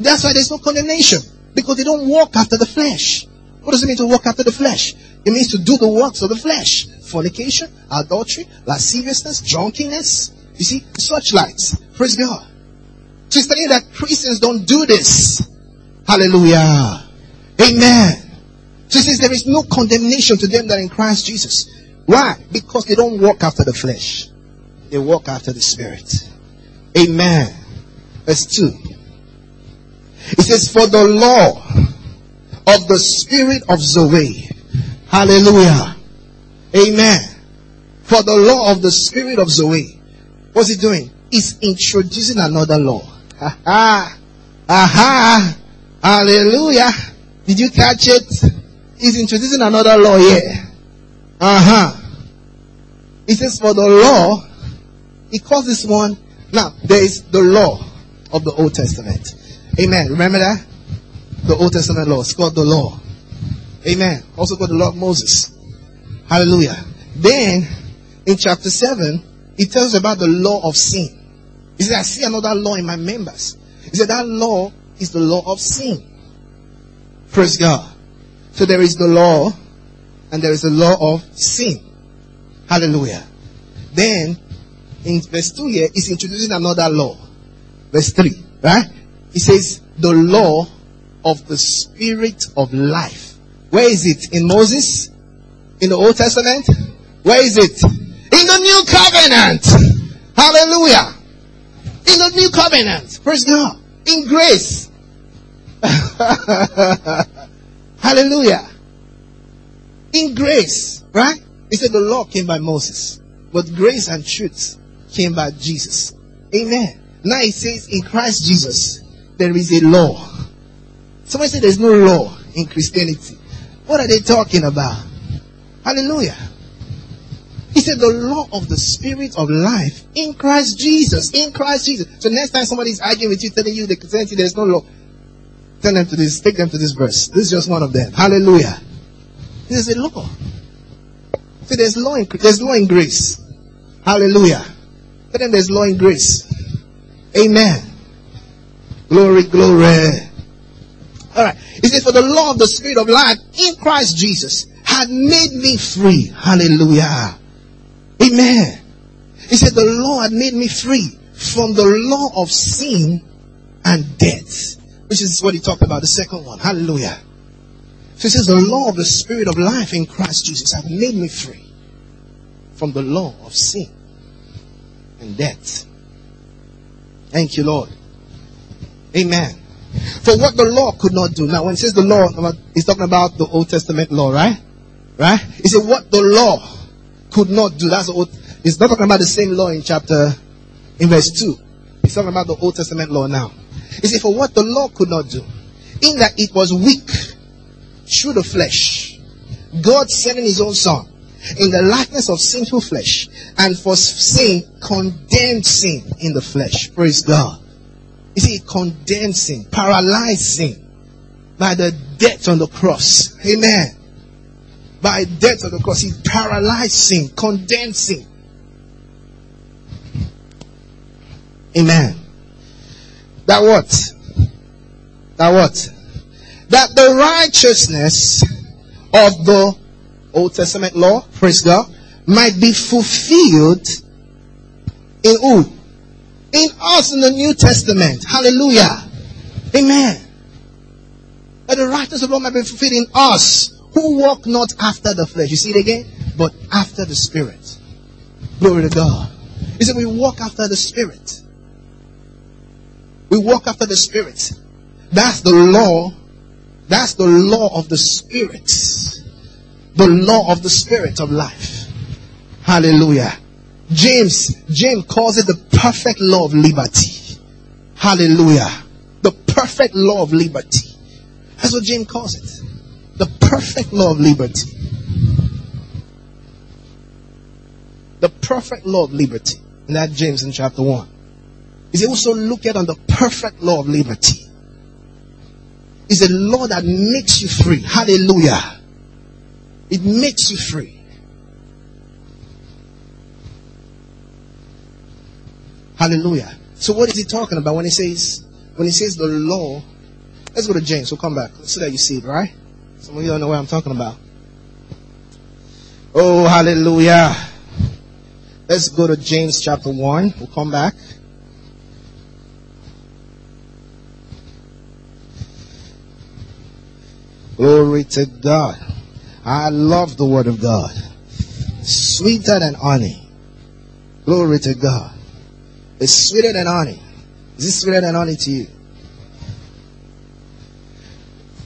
That's why there's no condemnation. Because they don't walk after the flesh. What does it mean to walk after the flesh? It means to do the works of the flesh. Fornication, adultery, lasciviousness, drunkenness. You see, such lights. Praise God. So he's telling you that Christians don't do this. Hallelujah. Amen. So he says there is no condemnation to them that are in Christ Jesus. Why? Because they don't walk after the flesh. They walk after the spirit. Amen. Verse 2. It says, For the law of the spirit of Zoe. Hallelujah. Amen. For the law of the spirit of Zoe. What's he doing? He's introducing another law. Ha Aha. Aha. Hallelujah. Did you catch it? He's introducing another law here. Uh huh. He says, For the law, he calls this one. Now, there is the law of the Old Testament. Amen. Remember that? The Old Testament law. It's called the law. Amen. Also called the law of Moses. Hallelujah. Then, in chapter 7, he tells about the law of sin. He said, I see another law in my members. He said, that law is the law of sin. Praise God. So there is the law and there is the law of sin. Hallelujah. Then, in verse 2 here, he's introducing another law. Verse 3, right? He says, the law of the spirit of life. Where is it? In Moses? In the Old Testament? Where is it? In the New Covenant. Hallelujah. In the New Covenant. Praise God. In grace. Hallelujah. In grace. Right? He said the law came by Moses. But grace and truth came by Jesus. Amen. Now he says in Christ Jesus, there is a law. Somebody said there's no law in Christianity. What are they talking about? Hallelujah. He said the law of the spirit of life in Christ Jesus. In Christ Jesus. So next time somebody is arguing with you, telling you the Christianity there's no law, tell them to this, take them to this verse. This is just one of them. Hallelujah. There's a law. See, there's law in there's law in grace. Hallelujah. Tell them there's law in grace. Amen. Glory, glory. All right. He says, for the law of the spirit of life in Christ Jesus had made me free. Hallelujah. Amen. He said, the law had made me free from the law of sin and death. Which is what he talked about, the second one. Hallelujah. So he says, the law of the spirit of life in Christ Jesus had made me free from the law of sin and death. Thank you, Lord. Amen. For what the law could not do. Now, when it says the law, he's talking about the Old Testament law, right? Right? He said what the law could not do. That's what he's not talking about the same law in chapter, in verse 2. He's talking about the Old Testament law now. He said, for what the law could not do, in that it was weak through the flesh, God sending his own son in the likeness of sinful flesh, and for sin condemned sin in the flesh. Praise God. You see, condensing, paralyzing by the death on the cross. Amen. By death on the cross, he's paralyzing, condensing. Amen. That what? That what? That the righteousness of the Old Testament law, praise God, might be fulfilled in who? In us in the New Testament. Hallelujah. Amen. That the righteousness of law might be fulfilled in us who walk not after the flesh. You see it again? But after the Spirit. Glory to God. He said we walk after the Spirit. We walk after the Spirit. That's the law. That's the law of the Spirit the law of the spirit of life. Hallelujah. James, James calls it the perfect law of liberty. Hallelujah. The perfect law of liberty. That's what James calls it. The perfect law of liberty. The perfect law of liberty. In that James in chapter 1. He also look at on the perfect law of liberty. It's a law that makes you free. Hallelujah. It makes you free. Hallelujah. So what is he talking about when he says when he says the law? Let's go to James. We'll come back so that you see it, right? Some of you don't know what I'm talking about. Oh, hallelujah. Let's go to James chapter 1. We'll come back. Glory to God. I love the word of God. Sweeter than honey. Glory to God. It's sweeter than honey. Is it sweeter than honey to you?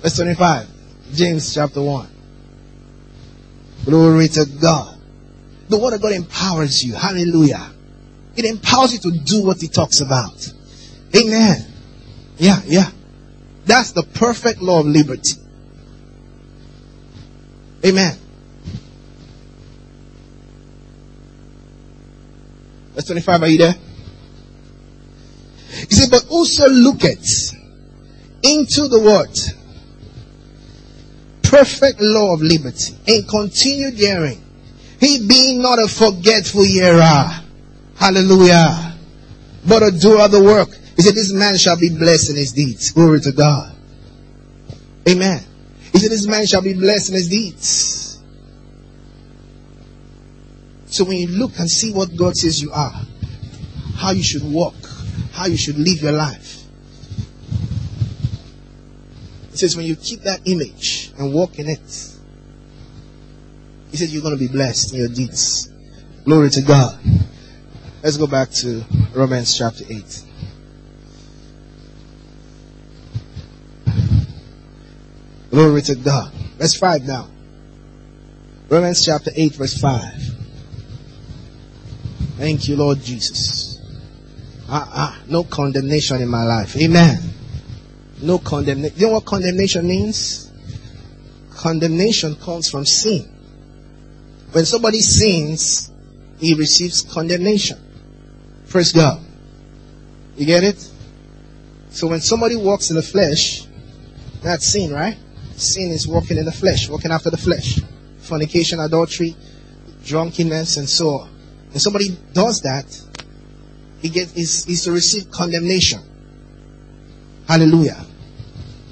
Verse 25. James chapter 1. Glory to God. The word of God empowers you. Hallelujah. It empowers you to do what he talks about. Amen. Yeah, yeah. That's the perfect law of liberty. Amen. Verse 25, are you there? He said, but also look at into the word. Perfect law of liberty and continued hearing. He being not a forgetful hearer. Hallelujah. But a doer of the work. He said, this man shall be blessed in his deeds. Glory to God. Amen. He said, This man shall be blessed in his deeds. So when you look and see what God says you are, how you should walk, how you should live your life. It says when you keep that image and walk in it, he says, you're going to be blessed in your deeds. Glory to God. Let's go back to Romans chapter 8. Glory to God. Verse 5 now. Romans chapter 8, verse 5. Thank you, Lord Jesus. Ah, ah, no condemnation in my life. Amen. No condemnation. You know what condemnation means? Condemnation comes from sin. When somebody sins, he receives condemnation. Praise God. You get it? So when somebody walks in the flesh, that's sin, right? Sin is walking in the flesh, walking after the flesh. Fornication, adultery, drunkenness, and so on. When somebody does that, he gets is, is to receive condemnation. Hallelujah.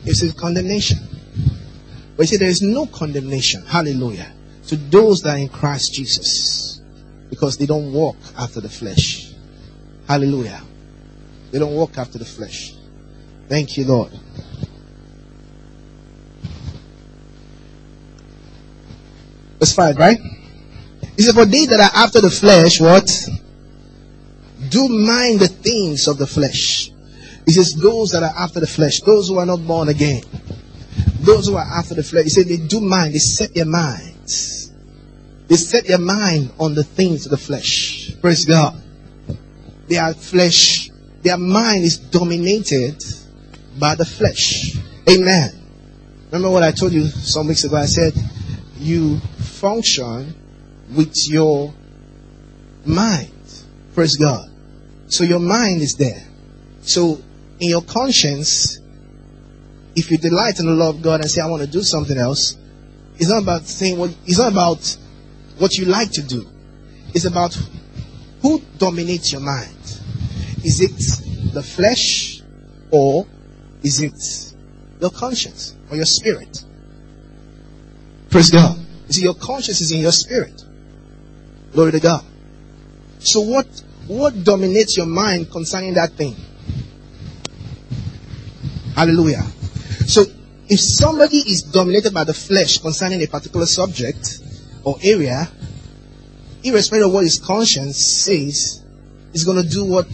It's a condemnation. But you see, there is no condemnation. Hallelujah. To those that are in Christ Jesus. Because they don't walk after the flesh. Hallelujah. They don't walk after the flesh. Thank you, Lord. Verse 5, right? He said, For they that are after the flesh, what? Do mind the things of the flesh. He says, Those that are after the flesh, those who are not born again, those who are after the flesh, he said, They do mind, they set their minds. They set their mind on the things of the flesh. Praise God. Their flesh, their mind is dominated by the flesh. Amen. Remember what I told you some weeks ago? I said, You function with your mind. Praise God. So your mind is there. So in your conscience, if you delight in the love of God and say, I want to do something else, it's not about saying what, it's not about what you like to do. It's about who dominates your mind. Is it the flesh or is it your conscience or your spirit? Praise God. You see, your conscience is in your spirit. Glory to God. So what, what dominates your mind concerning that thing? Hallelujah. So if somebody is dominated by the flesh concerning a particular subject or area, irrespective of what his conscience says, he's going to do what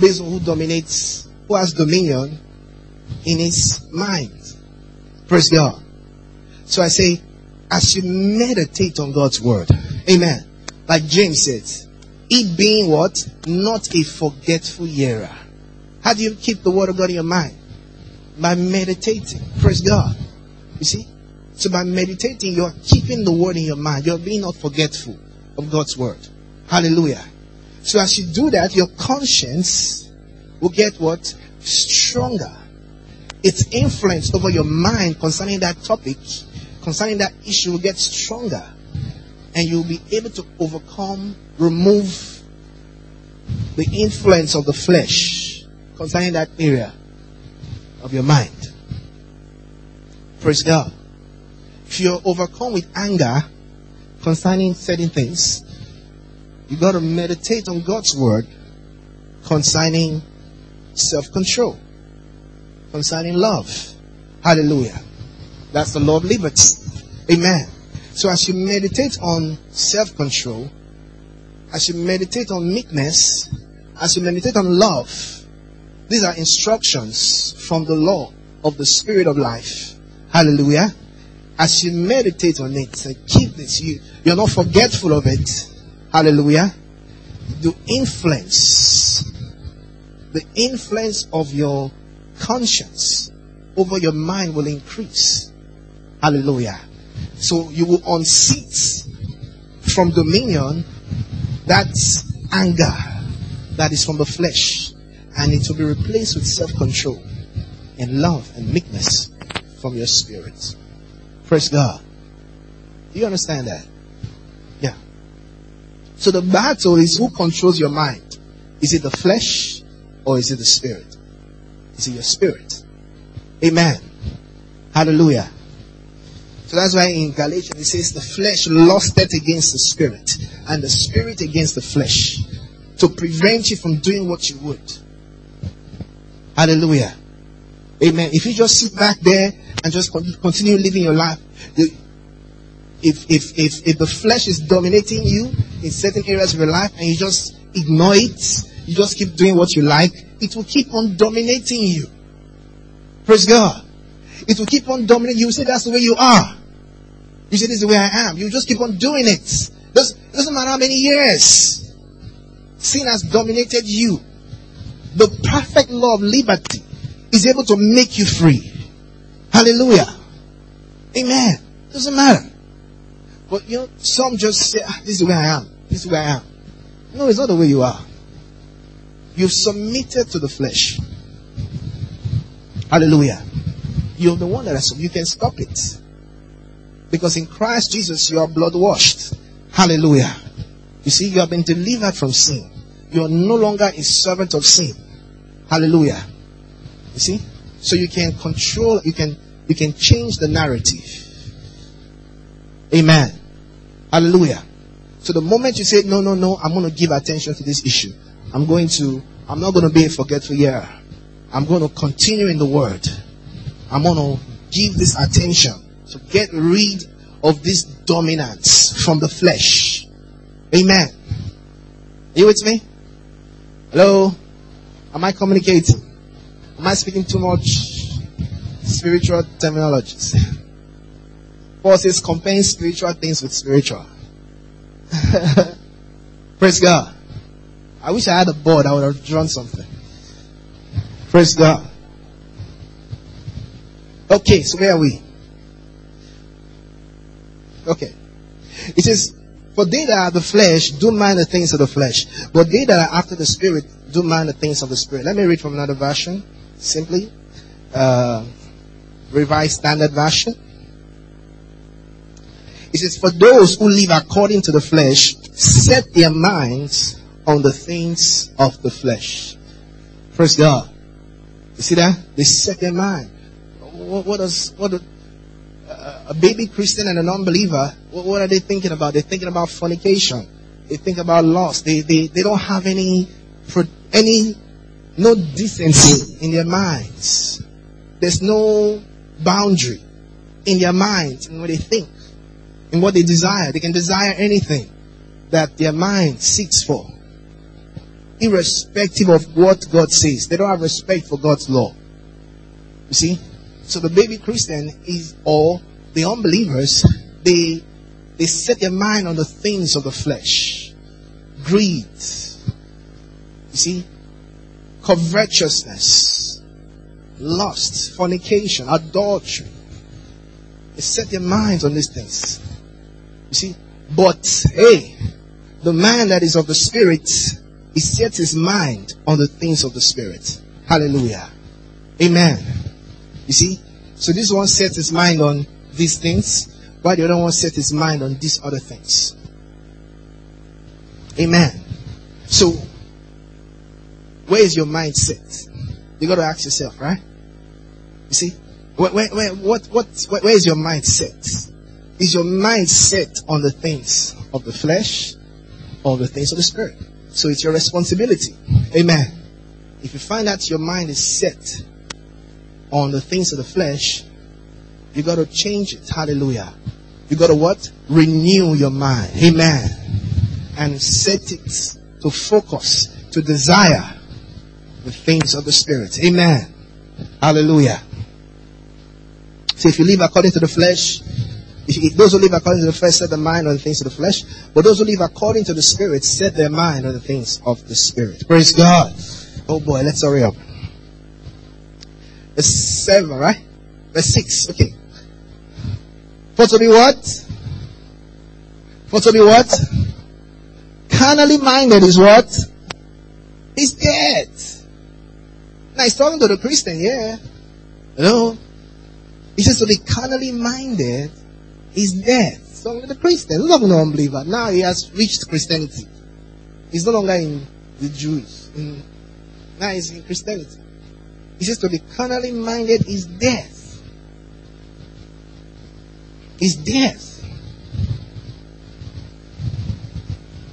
based on who dominates, who has dominion in his mind. Praise God. So I say, as you meditate on God's word, amen. Like James says, it being what? Not a forgetful hearer. How do you keep the word of God in your mind? By meditating. Praise God. You see? So by meditating, you're keeping the word in your mind. You're being not forgetful of God's word. Hallelujah. So as you do that, your conscience will get what? Stronger. Its influence over your mind concerning that topic concerning that issue will get stronger and you'll be able to overcome, remove the influence of the flesh concerning that area of your mind. Praise God. If you're overcome with anger concerning certain things, you got to meditate on God's word concerning self control, concerning love. Hallelujah. That's the of liberty. Amen. So as you meditate on self control, as you meditate on meekness, as you meditate on love, these are instructions from the law of the spirit of life. Hallelujah. As you meditate on it keep this, you, you're not forgetful of it. Hallelujah. The influence, the influence of your conscience over your mind will increase. Hallelujah. So you will unseat from dominion that anger that is from the flesh and it will be replaced with self-control and love and meekness from your spirit. Praise God. Do you understand that? Yeah. So the battle is who controls your mind. Is it the flesh or is it the spirit? Is it your spirit? Amen. Hallelujah. So that's why in Galatians it says the flesh lusted against the spirit and the spirit against the flesh to prevent you from doing what you would. Hallelujah. Amen. If you just sit back there and just continue living your life, if, if, if, if the flesh is dominating you in certain areas of your life and you just ignore it, you just keep doing what you like, it will keep on dominating you. Praise God. It will keep on dominating you. You say that's the way you are. You say this is the way I am. You just keep on doing it. Doesn't, doesn't matter how many years. Sin has dominated you. The perfect law of liberty is able to make you free. Hallelujah. Amen. Doesn't matter. But you know, some just say, ah, this is the way I am. This is where I am. No, it's not the way you are. You've submitted to the flesh. Hallelujah. You're the one that has, you can stop it. Because in Christ Jesus, you are blood washed. Hallelujah. You see, you have been delivered from sin. You are no longer a servant of sin. Hallelujah. You see? So you can control, you can, you can change the narrative. Amen. Hallelujah. So the moment you say, no, no, no, I'm going to give attention to this issue. I'm going to, I'm not going to be a forgetful year. I'm going to continue in the word. I'm going to give this attention to get rid of this dominance from the flesh. Amen. Are you with me? Hello? Am I communicating? Am I speaking too much spiritual terminologies? Paul says comparing spiritual things with spiritual. Praise God. I wish I had a board, I would have drawn something. Praise God. Okay, so where are we? Okay. It says, For they that are the flesh do mind the things of the flesh, but they that are after the spirit do mind the things of the spirit. Let me read from another version, simply. Uh, Revised Standard Version. It says, For those who live according to the flesh set their minds on the things of the flesh. Praise God. You see that? They set their mind. What, what does, what, a baby Christian and a non-believer, what, what, are they thinking about? They're thinking about fornication. They think about lust. They, they, they don't have any, any, no decency in their minds. There's no boundary in their minds and what they think and what they desire. They can desire anything that their mind seeks for, irrespective of what God says. They don't have respect for God's law. You see? So the baby Christian is, or the unbelievers, they, they set their mind on the things of the flesh. Greed. You see? Covetousness. Lust. Fornication. Adultery. They set their minds on these things. You see? But, hey, the man that is of the Spirit, he sets his mind on the things of the Spirit. Hallelujah. Amen. You see? So this one sets his mind on these things, while the other one set his mind on these other things. Amen. So, where is your mind set? You got to ask yourself, right? You see? Where, where, where, what, what, where is your mind set? Is your mind set on the things of the flesh or the things of the spirit? So it's your responsibility. Amen. If you find that your mind is set on the things of the flesh, you got to change it. Hallelujah. You got to what? Renew your mind. Amen. And set it to focus, to desire the things of the Spirit. Amen. Hallelujah. So if you live according to the flesh, those who live according to the flesh set their mind on the things of the flesh, but those who live according to the Spirit set their mind on the things of the Spirit. Praise God. Oh boy, let's hurry up. Verse 7, right? Verse 6, okay. For to be what? For to be what? Carnally minded is what? Is dead. Now he's talking to the Christian, yeah. Hello? He says to be carnally minded is dead. So the Christian, not an unbeliever. Now he has reached Christianity. He's no longer in the Jews. In, now he's in Christianity. He says to be carnally minded is death. Is death.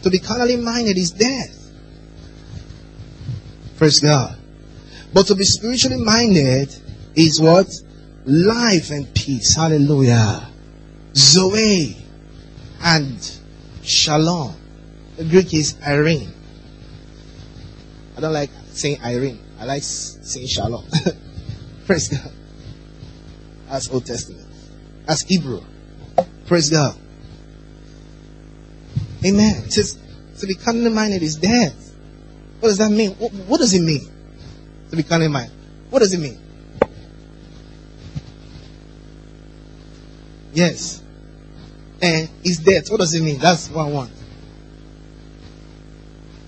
To be carnally minded is death. Praise God. But to be spiritually minded is what? Life and peace. Hallelujah. Zoe and Shalom. The Greek is Irene. I don't like saying Irene. I like saying Shalom. Praise God. That's Old Testament. That's Hebrew. Praise God. Amen. It says, to be carnally minded is death. What does that mean? What, what does it mean? To be carnally minded. What does it mean? Yes. And is death. What does it mean? That's what I want.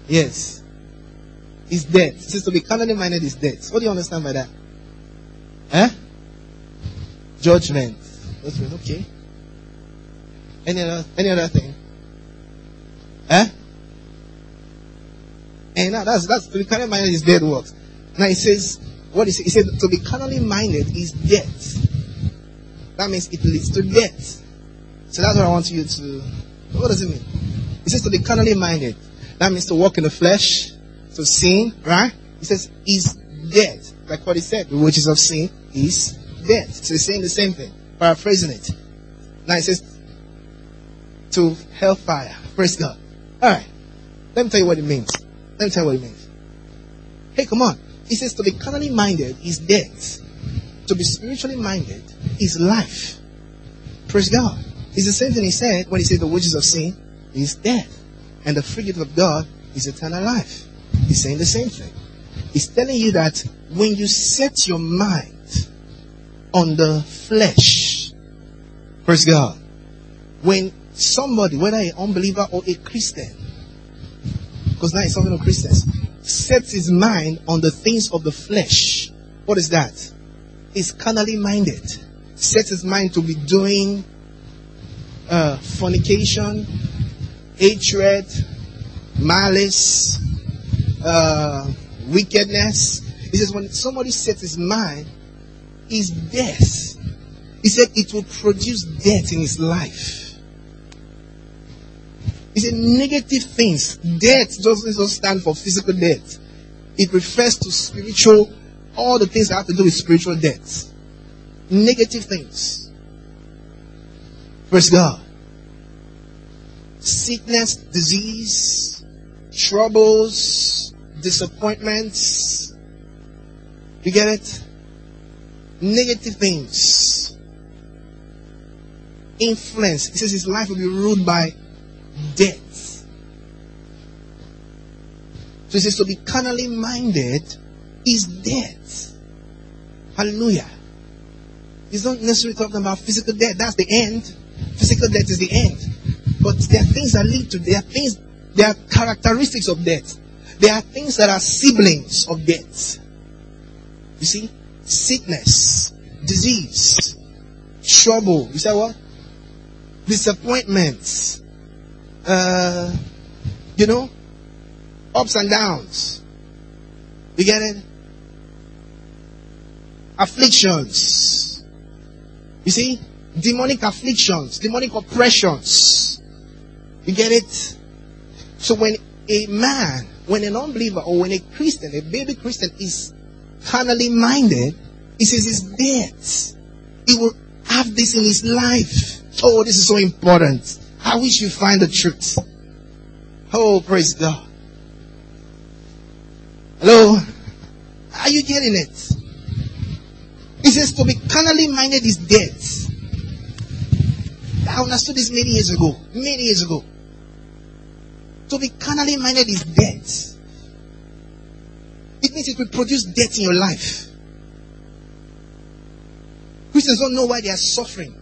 Yes. Is death. Says to be carnally minded is death. What do you understand by that? Eh? Judgment. Judgment, okay. Any other any other thing? Eh? And now that's that's to be carnally minded is dead works. Now it says what is it? He said to be carnally minded is death. That means it leads to death. So that's what I want you to what does it mean? It says to be carnally minded. That means to walk in the flesh, to sin, right? He says is dead. Like what he said, the wages of sin is death. So he's saying the same thing. Paraphrasing it. Now it says hellfire. Praise God. Alright. Let me tell you what it means. Let me tell you what it means. Hey, come on. He says to be carnally minded is death. To be spiritually minded is life. Praise God. It's the same thing he said when he said the wages of sin is death. And the free gift of God is eternal life. He's saying the same thing. He's telling you that when you set your mind on the flesh, praise God, when somebody, whether an unbeliever or a Christian, because now he's talking to Christians, sets his mind on the things of the flesh, what is that? He's carnally minded. Sets his mind to be doing uh, fornication, hatred, malice, uh, wickedness. He says when somebody sets his mind, is death. He said it will produce death in his life. He said negative things. Death doesn't just stand for physical death. It refers to spiritual, all the things that have to do with spiritual death. Negative things. Praise God. Sickness, disease, troubles, disappointments. You get it? Negative things. Influence. He says his life will be ruled by death. So he says to be carnally minded is death. Hallelujah. He's not necessarily talking about physical death. That's the end. Physical death is the end. But there are things that lead to, there are things, there are characteristics of death. There are things that are siblings of death. You see? Sickness, disease, trouble. You say what? Disappointments. Uh, you know? Ups and downs. You get it? Afflictions. You see? Demonic afflictions, demonic oppressions. You get it? So when a man, when an unbeliever or when a Christian, a baby Christian is carnally minded, he says it's dead. He will have this in his life. Oh, this is so important. I wish you find the truth. Oh, praise God. Hello? Are you getting it? It says to be carnally minded is death. I understood this many years ago. Many years ago. To be carnally minded is death. It means it will produce death in your life. Christians don't know why they are suffering.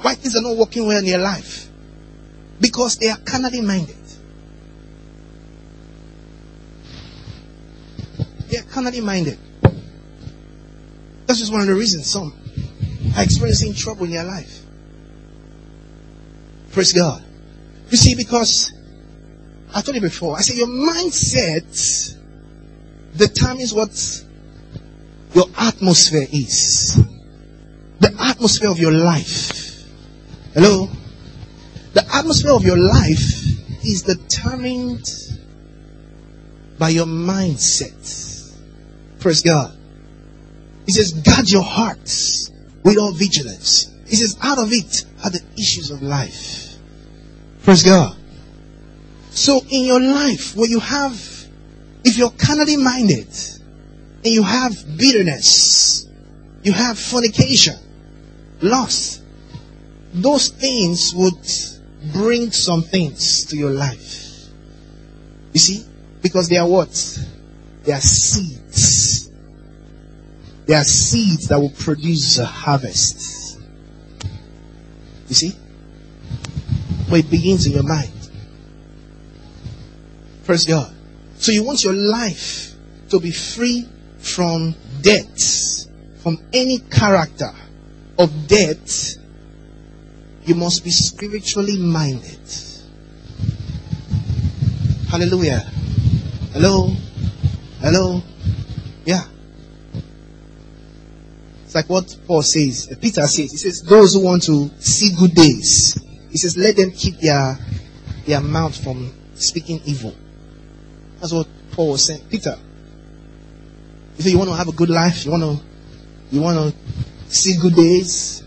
Why things are not working well in their life. Because they are carnally minded. They are carnally minded. That's just one of the reasons some are experiencing trouble in their life. Praise God. You see, because I told you before, I said your mindset determines what your atmosphere is. The atmosphere of your life. Hello? The atmosphere of your life is determined by your mindset. Praise God. He says, guard your hearts with all vigilance. He says, out of it are the issues of life. Praise God. So in your life, where you have, if you're carnally minded, and you have bitterness, you have fornication, lust, those things would bring some things to your life. You see? Because they are what? They are seeds. They are seeds that will produce a harvest. You see? But it begins in your mind. Praise God. So you want your life to be free from debt, from any character of debt. You must be spiritually minded. Hallelujah. Hello? Hello? Yeah. It's like what Paul says, uh, Peter says. He says, those who want to see good days, he says, let them keep their, their mouth from speaking evil. That's what Paul was saying. Peter, if you want to have a good life, you want to, you want to see good days,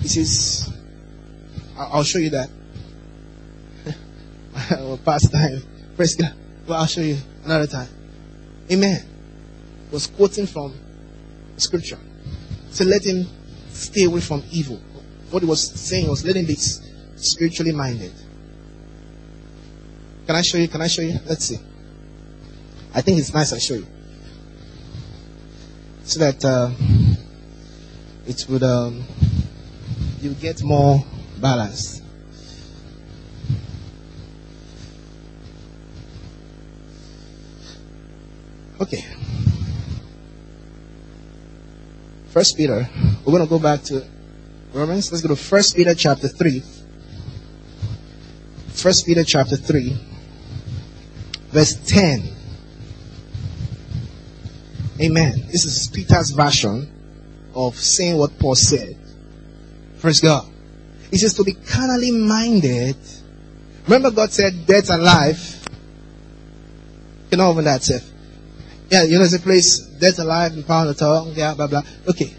he says, I'll show you that. past time. Praise God. Well, I'll show you another time. Amen. Was quoting from scripture. So let him stay away from evil. What he was saying was let him be spiritually minded. Can I show you? Can I show you? Let's see. I think it's nice I show you. So that uh, it would um, you get more balance. Okay. First Peter. We're going to go back to Romans. Let's go to First Peter chapter 3. First Peter chapter 3. Verse 10. Amen. This is Peter's version of saying what Paul said. Praise God. He says to be carnally minded. Remember God said death and life. You know over that stuff. Yeah, you know, there's a place, death alive and power of the tongue, yeah, blah, blah. Okay.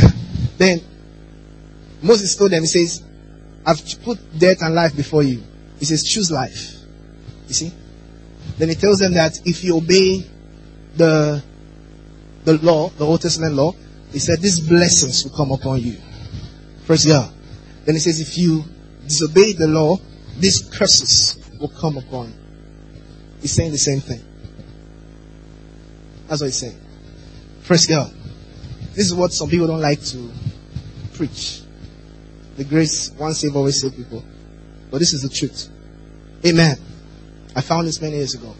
then, Moses told them, he says, I've put death and life before you. He says, choose life. You see? Then he tells them that if you obey the, the law, the Old Testament law, he said, these blessings will come upon you. Praise God. Then he says, if you disobey the law, these curses will come upon you. He's saying the same thing. That's what he's saying. Praise God. This is what some people don't like to preach. The grace, once saved, always save people. But this is the truth. Amen. I found this many years ago.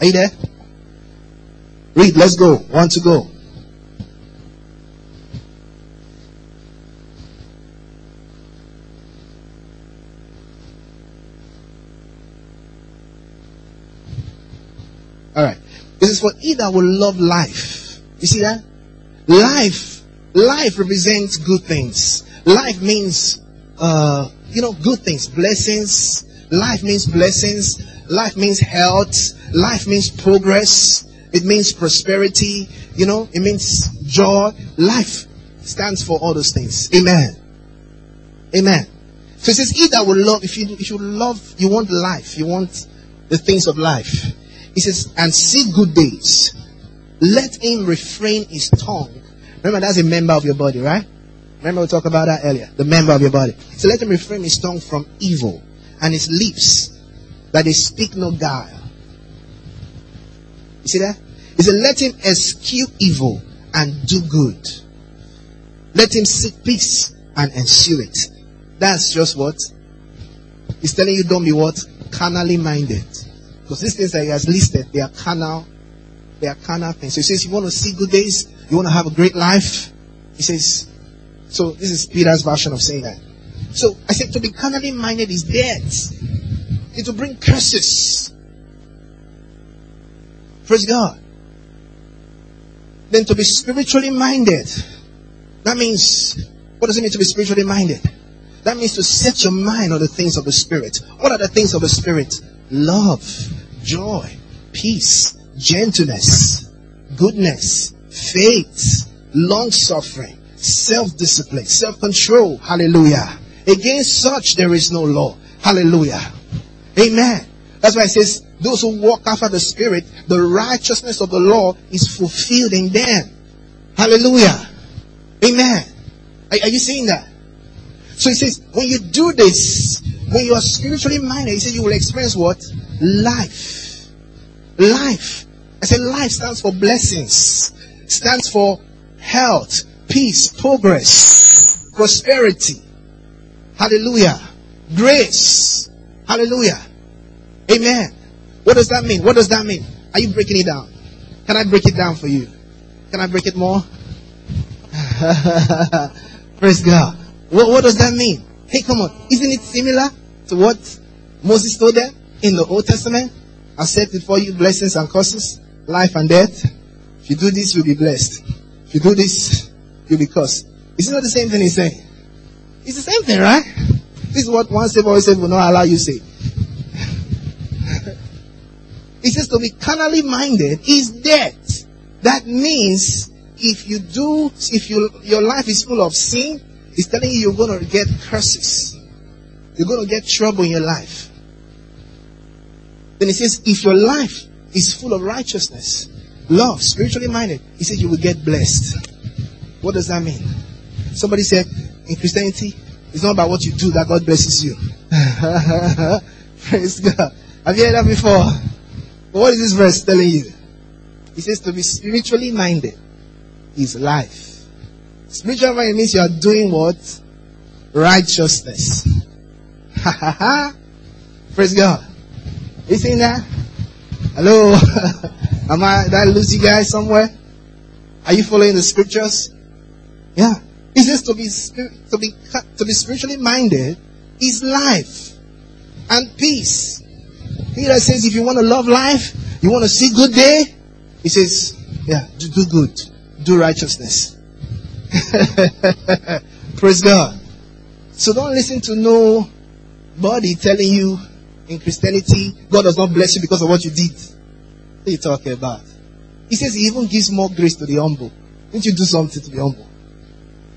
Are you there? Read, let's go. Want to go. All right. This is for he that will love life. You see that? Life, life represents good things. Life means, uh, you know, good things, blessings. Life means blessings. Life means health. Life means progress. It means prosperity. You know, it means joy. Life stands for all those things. Amen. Amen. So it says, he that will love, if you, if you love, you want life, you want the things of life. He says, and see good days. Let him refrain his tongue. Remember, that's a member of your body, right? Remember we talked about that earlier. The member of your body. So let him refrain his tongue from evil and his lips that they speak no guile. You see that? He said, let him eschew evil and do good. Let him seek peace and ensure it. That's just what? He's telling you don't be what? Carnally minded. Because these things that he has listed, they are carnal, they are carnal things. So he says, you want to see good days, you want to have a great life. He says, so this is Peter's version of saying that. So I said to be carnally minded is death. It will bring curses. Praise God. Then to be spiritually minded. That means, what does it mean to be spiritually minded? That means to set your mind on the things of the Spirit. What are the things of the Spirit? Love, joy, peace, gentleness, goodness, faith, long suffering, self discipline, self control. Hallelujah. Against such there is no law. Hallelujah. Amen. That's why it says, those who walk after the Spirit, the righteousness of the law is fulfilled in them. Hallelujah. Amen. Are, are you seeing that? So he says, when you do this, when you are spiritually minded, he says you will experience what? Life. Life. I said life stands for blessings, stands for health, peace, progress, prosperity. Hallelujah. Grace. Hallelujah. Amen. What does that mean? What does that mean? Are you breaking it down? Can I break it down for you? Can I break it more? Praise God. What, what does that mean? Hey, come on. Isn't it similar to what Moses told them in the Old Testament? I set before you blessings and curses, life and death. If you do this, you'll be blessed. If you do this, you'll be cursed. Is it not the same thing he's saying? It's the same thing, right? This is what one save always said will not allow you say. It says to be carnally minded is death. That means if you do, if you, your life is full of sin, it's telling you you're going to get curses. You're going to get trouble in your life. Then he says, if your life is full of righteousness, love, spiritually minded, he said you will get blessed. What does that mean? Somebody said, in Christianity, it's not about what you do that God blesses you. Praise God. Have you heard that before? But what is this verse telling you? It says to be spiritually minded is life. Spiritual minded means you are doing what? Righteousness. Ha ha ha. Praise God. You seeing that? Hello? Am I, that Lucy guy somewhere? Are you following the scriptures? Yeah. It says to be, to be, to be spiritually minded is life and peace. He says if you want to love life, you want to see good day, he says, yeah, do good, do righteousness. Praise God. So don't listen to no body telling you in Christianity, God does not bless you because of what you did. What are you talking about? He says he even gives more grace to the humble. Didn't you do something to be humble?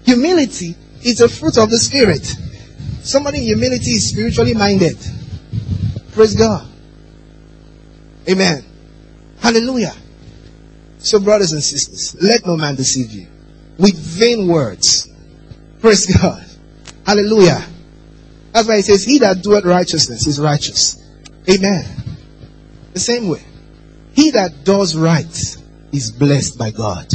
Humility is a fruit of the Spirit. Somebody in humility is spiritually minded. Praise God. Amen. Hallelujah. So, brothers and sisters, let no man deceive you with vain words. Praise God. Hallelujah. That's why he says, He that doeth righteousness is righteous. Amen. The same way. He that does right is blessed by God.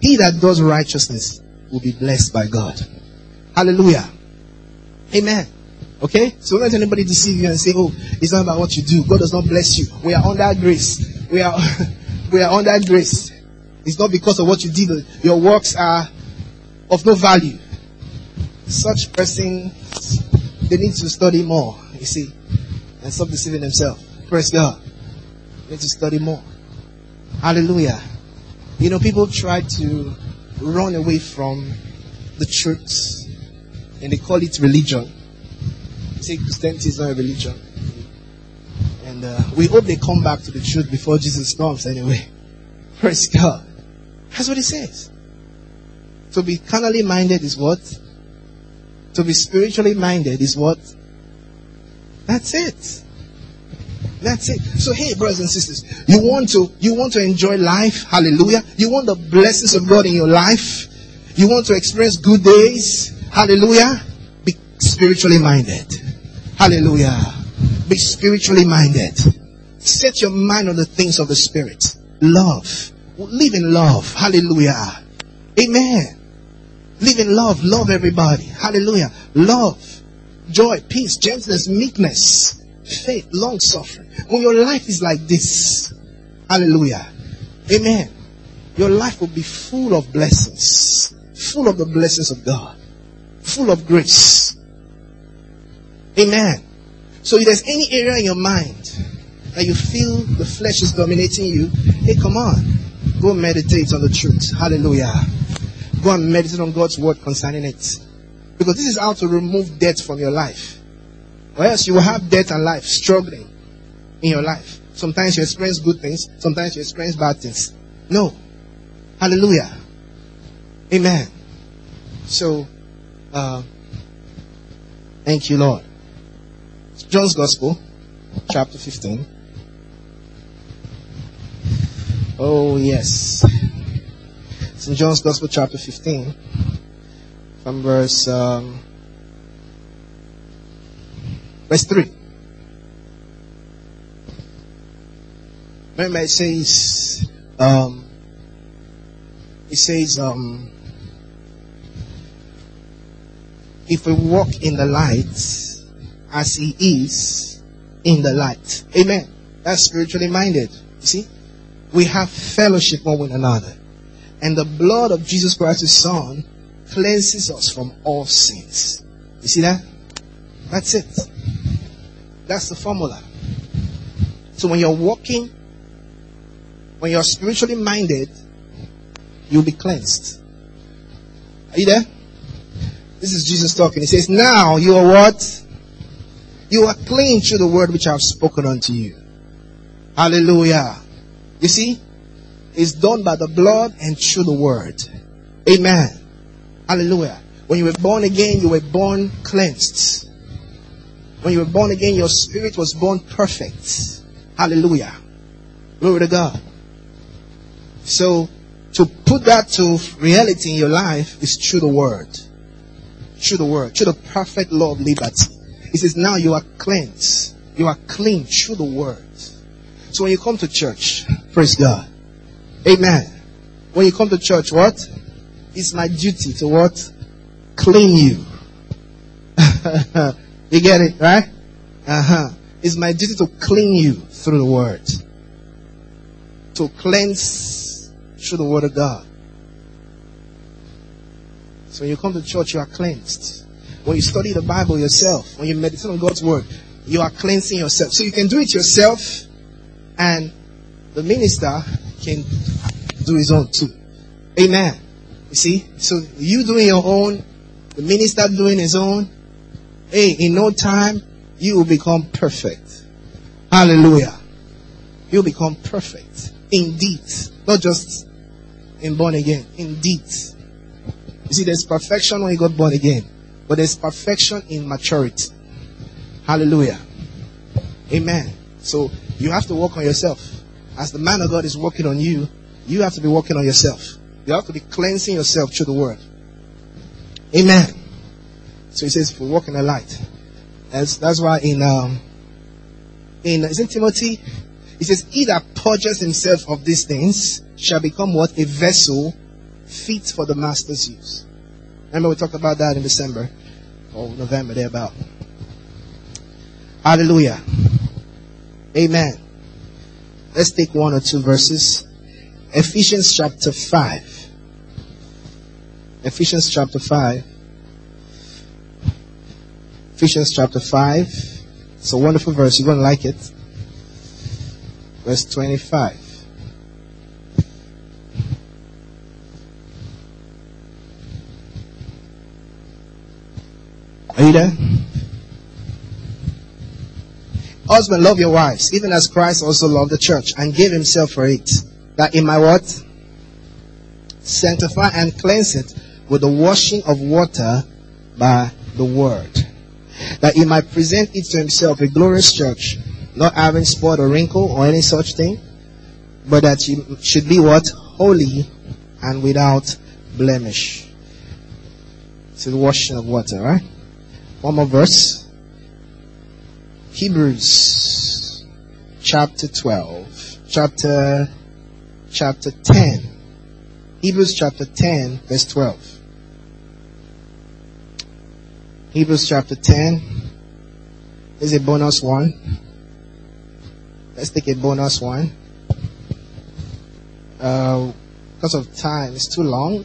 He that does righteousness will be blessed by God. Hallelujah. Amen. Okay? So don't let anybody deceive you and say, oh, it's not about what you do. God does not bless you. We are under grace. We are, we are under grace. It's not because of what you did. Your works are of no value. Such persons, they need to study more, you see, and stop deceiving themselves. Praise God. They need to study more. Hallelujah. You know, people try to run away from the truth and they call it religion. They say Christianity is not a religion. And uh, we hope they come back to the truth before Jesus comes anyway. Praise God. That's what he says. To be carnally minded is what? To be spiritually minded is what? That's it. That's it. So hey, brothers and sisters, you want to you want to enjoy life, hallelujah. You want the blessings of God in your life. You want to experience good days, hallelujah. Be spiritually minded. Hallelujah. Be spiritually minded. Set your mind on the things of the spirit. Love. Live in love. Hallelujah. Amen. Live in love. Love everybody. Hallelujah. Love. Joy, peace, gentleness, meekness, faith, long suffering. When your life is like this, hallelujah. Amen. Your life will be full of blessings, full of the blessings of God, full of grace. Amen. So if there's any area in your mind that you feel the flesh is dominating you, hey, come on. Go meditate on the truth. Hallelujah. Go and meditate on God's word concerning it. Because this is how to remove death from your life. Or else you will have death and life struggling in your life. Sometimes you experience good things, sometimes you experience bad things. No. Hallelujah. Amen. So, uh, thank you, Lord. John's Gospel, chapter 15. Oh, yes. In John's Gospel, chapter 15, from verse, um, verse 3. Remember, it says, um, it says, um, if we walk in the light as he is in the light. Amen. That's spiritually minded. You see? We have fellowship one with another. And the blood of Jesus Christ, his son, cleanses us from all sins. You see that? That's it. That's the formula. So when you're walking when you're spiritually minded, you'll be cleansed. Are you there? This is Jesus talking. He says, Now you are what? You are clean through the word which I have spoken unto you. Hallelujah. You see? It's done by the blood and through the word. Amen. Hallelujah. When you were born again, you were born cleansed. When you were born again, your spirit was born perfect. Hallelujah. Glory to God. So, to put that to reality in your life is through the word. Through the word. Through the perfect law of liberty. It says, now you are cleansed. You are clean through the word. So when you come to church, praise God. Amen. When you come to church, what? It's my duty to what? Clean you. you get it, right? Uh huh. It's my duty to clean you through the word. To cleanse through the Word of God. So when you come to church, you are cleansed. When you study the Bible yourself, when you meditate on God's Word, you are cleansing yourself. So you can do it yourself, and the minister can do his own too. Amen. You see? So you doing your own, the minister doing his own. Hey, in no time, you will become perfect. Hallelujah. You'll become perfect. Indeed. Not just in born again. Indeed. You see, there's perfection when you got born again, but there's perfection in maturity. Hallelujah. Amen. So you have to work on yourself. As the man of God is working on you, you have to be working on yourself. You have to be cleansing yourself through the word. Amen. So he says, for walk in the light. That's, that's why in, um, in, isn't Timothy? He says, he that purges himself of these things shall become what? A vessel fit for the master's use. Remember we talked about that in December or November, thereabout. Hallelujah. Amen. Let's take one or two verses. Ephesians chapter 5. Ephesians chapter 5. Ephesians chapter 5. It's a wonderful verse. You're going to like it. Verse 25. Are you there? Husband, love your wives, even as Christ also loved the church and gave himself for it. That in my what? Sanctify and cleanse it with the washing of water by the word. That he might present it to himself a glorious church, not having spot or wrinkle or any such thing, but that she should be what? Holy and without blemish. So the washing of water, right? One more verse. Hebrews chapter 12. Chapter, chapter 10. Hebrews chapter 10 verse 12. Hebrews chapter 10 is a bonus one. Let's take a bonus one. Uh, because of time, it's too long.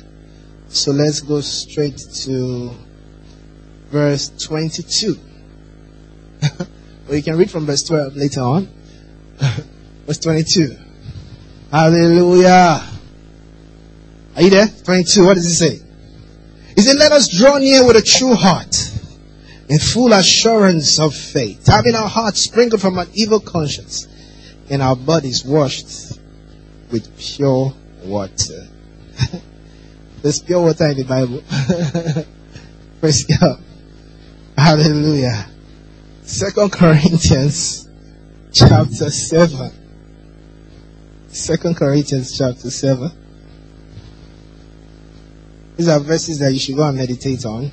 So let's go straight to verse 22. or you can read from verse 12 later on. verse 22. Hallelujah. Are you there? 22. What does it say? He said, let us draw near with a true heart in full assurance of faith, having our hearts sprinkled from an evil conscience and our bodies washed with pure water. There's pure water in the Bible. Praise God. Hallelujah. Second Corinthians chapter 7. Second Corinthians chapter 7. These are verses that you should go and meditate on.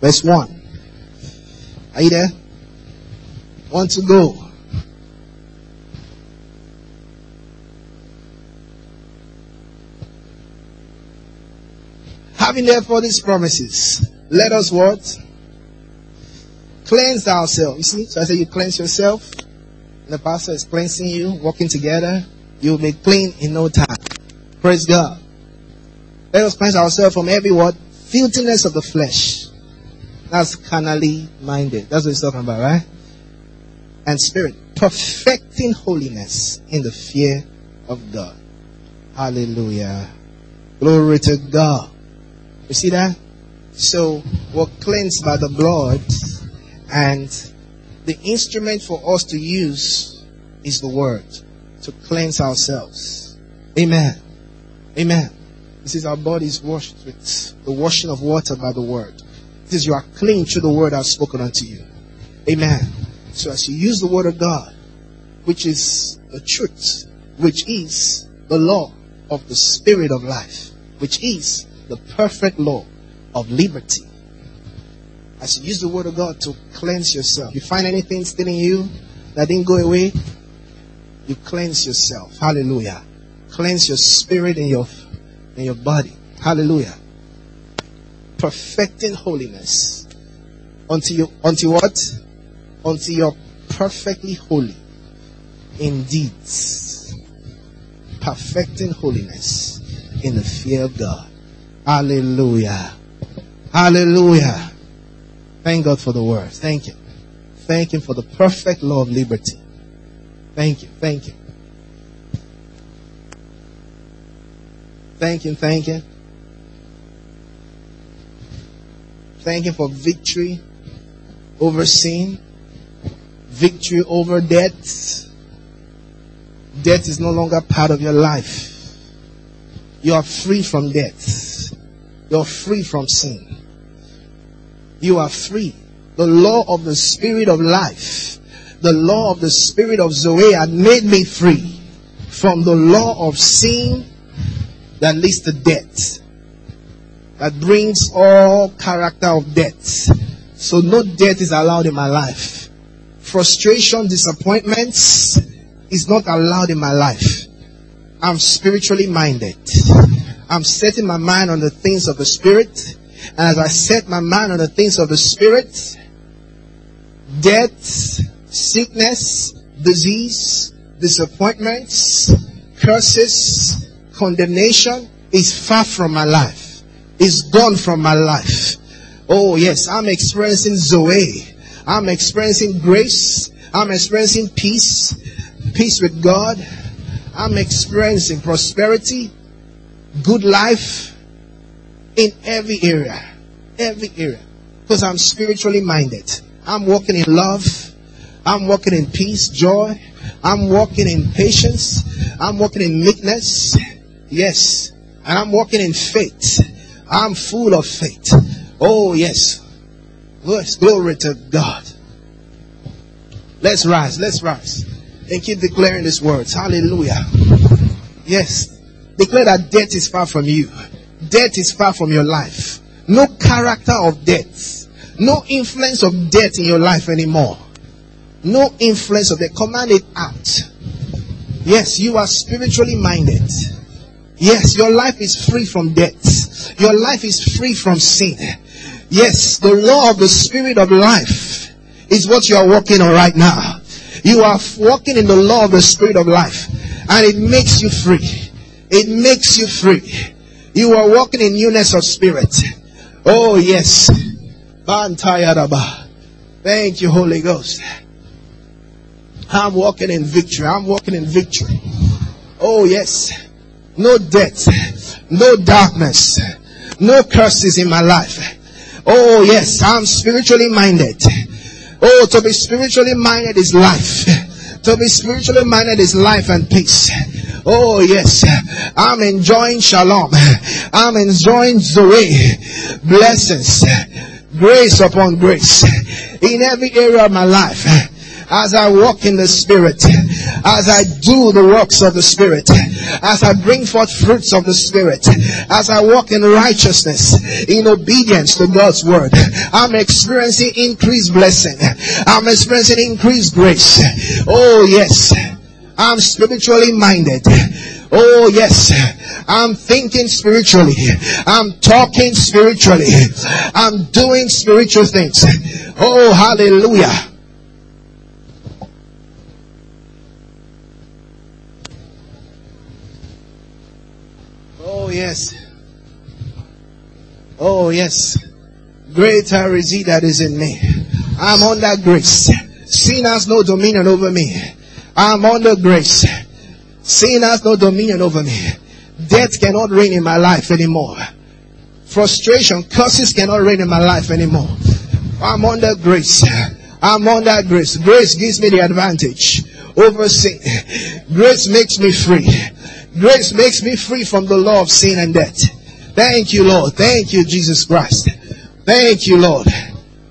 Verse 1. Are you there? Want to go? Having therefore these promises, let us what? Cleanse ourselves. You see? So I say you cleanse yourself. The pastor is cleansing you, working together. You'll be clean in no time. Praise God. Let us cleanse ourselves from every what? Filthiness of the flesh. That's carnally minded. That's what he's talking about, right? And spirit. Perfecting holiness in the fear of God. Hallelujah. Glory to God. You see that? So we're cleansed by the blood and the instrument for us to use is the word to cleanse ourselves. Amen. Amen. This is our bodies washed with the washing of water by the word. This is you are clean through the word I've spoken unto you. Amen. So as you use the word of God, which is the truth, which is the law of the spirit of life, which is the perfect law of liberty, as you use the word of God to cleanse yourself. You find anything still in you that didn't go away, you cleanse yourself. Hallelujah. Cleanse your spirit and your and your body. Hallelujah. Perfecting holiness. Until you until what? Until you're perfectly holy in deeds. Perfecting holiness in the fear of God. Hallelujah. Hallelujah. Thank God for the word. Thank you. Thank Him for the perfect law of liberty. Thank you. Thank you. Thank Him. Thank Him. Thank Him for victory over sin, victory over death. Death is no longer part of your life. You are free from death. You're free from sin you are free. The law of the spirit of life, the law of the spirit of Zoe had made me free from the law of sin that leads to death, that brings all character of death. So no death is allowed in my life. Frustration, disappointments is not allowed in my life. I'm spiritually minded. I'm setting my mind on the things of the spirit and as I set my mind on the things of the Spirit, death, sickness, disease, disappointments, curses, condemnation is far from my life. Is gone from my life. Oh yes, I'm experiencing Zoe. I'm experiencing grace. I'm experiencing peace. Peace with God. I'm experiencing prosperity, good life, in every area. Every area. Because I'm spiritually minded. I'm walking in love. I'm walking in peace, joy. I'm walking in patience. I'm walking in meekness. Yes. And I'm walking in faith. I'm full of faith. Oh, yes. Yes. Glory to God. Let's rise. Let's rise. And keep declaring these words. Hallelujah. Yes. Declare that death is far from you. Death is far from your life. No character of death. No influence of death in your life anymore. No influence of death. Command it out. Yes, you are spiritually minded. Yes, your life is free from death. Your life is free from sin. Yes, the law of the spirit of life is what you are walking on right now. You are walking in the law of the spirit of life and it makes you free. It makes you free. You are walking in newness of spirit. Oh, yes. Thank you, Holy Ghost. I'm walking in victory. I'm walking in victory. Oh, yes. no death, no darkness, no curses in my life. Oh yes, I'm spiritually minded. Oh, to be spiritually minded is life. To be spiritually minded is life and peace. Oh yes, I'm enjoying shalom. I'm enjoying Zoe. Blessings. Grace upon grace. In every area of my life as I walk in the Spirit, as I do the works of the Spirit, as I bring forth fruits of the Spirit, as I walk in righteousness, in obedience to God's word, I'm experiencing increased blessing. I'm experiencing increased grace. Oh yes. I'm spiritually minded. Oh yes, I'm thinking spiritually. I'm talking spiritually. I'm doing spiritual things. Oh hallelujah. Oh, yes. Oh, yes. Greater is he that is in me. I'm under grace. Sin has no dominion over me. I'm under grace. Sin has no dominion over me. Death cannot reign in my life anymore. Frustration, curses cannot reign in my life anymore. I'm under grace. I'm under grace. Grace gives me the advantage over sin. Grace makes me free. Grace makes me free from the law of sin and death. Thank you, Lord. Thank you, Jesus Christ. Thank you, Lord.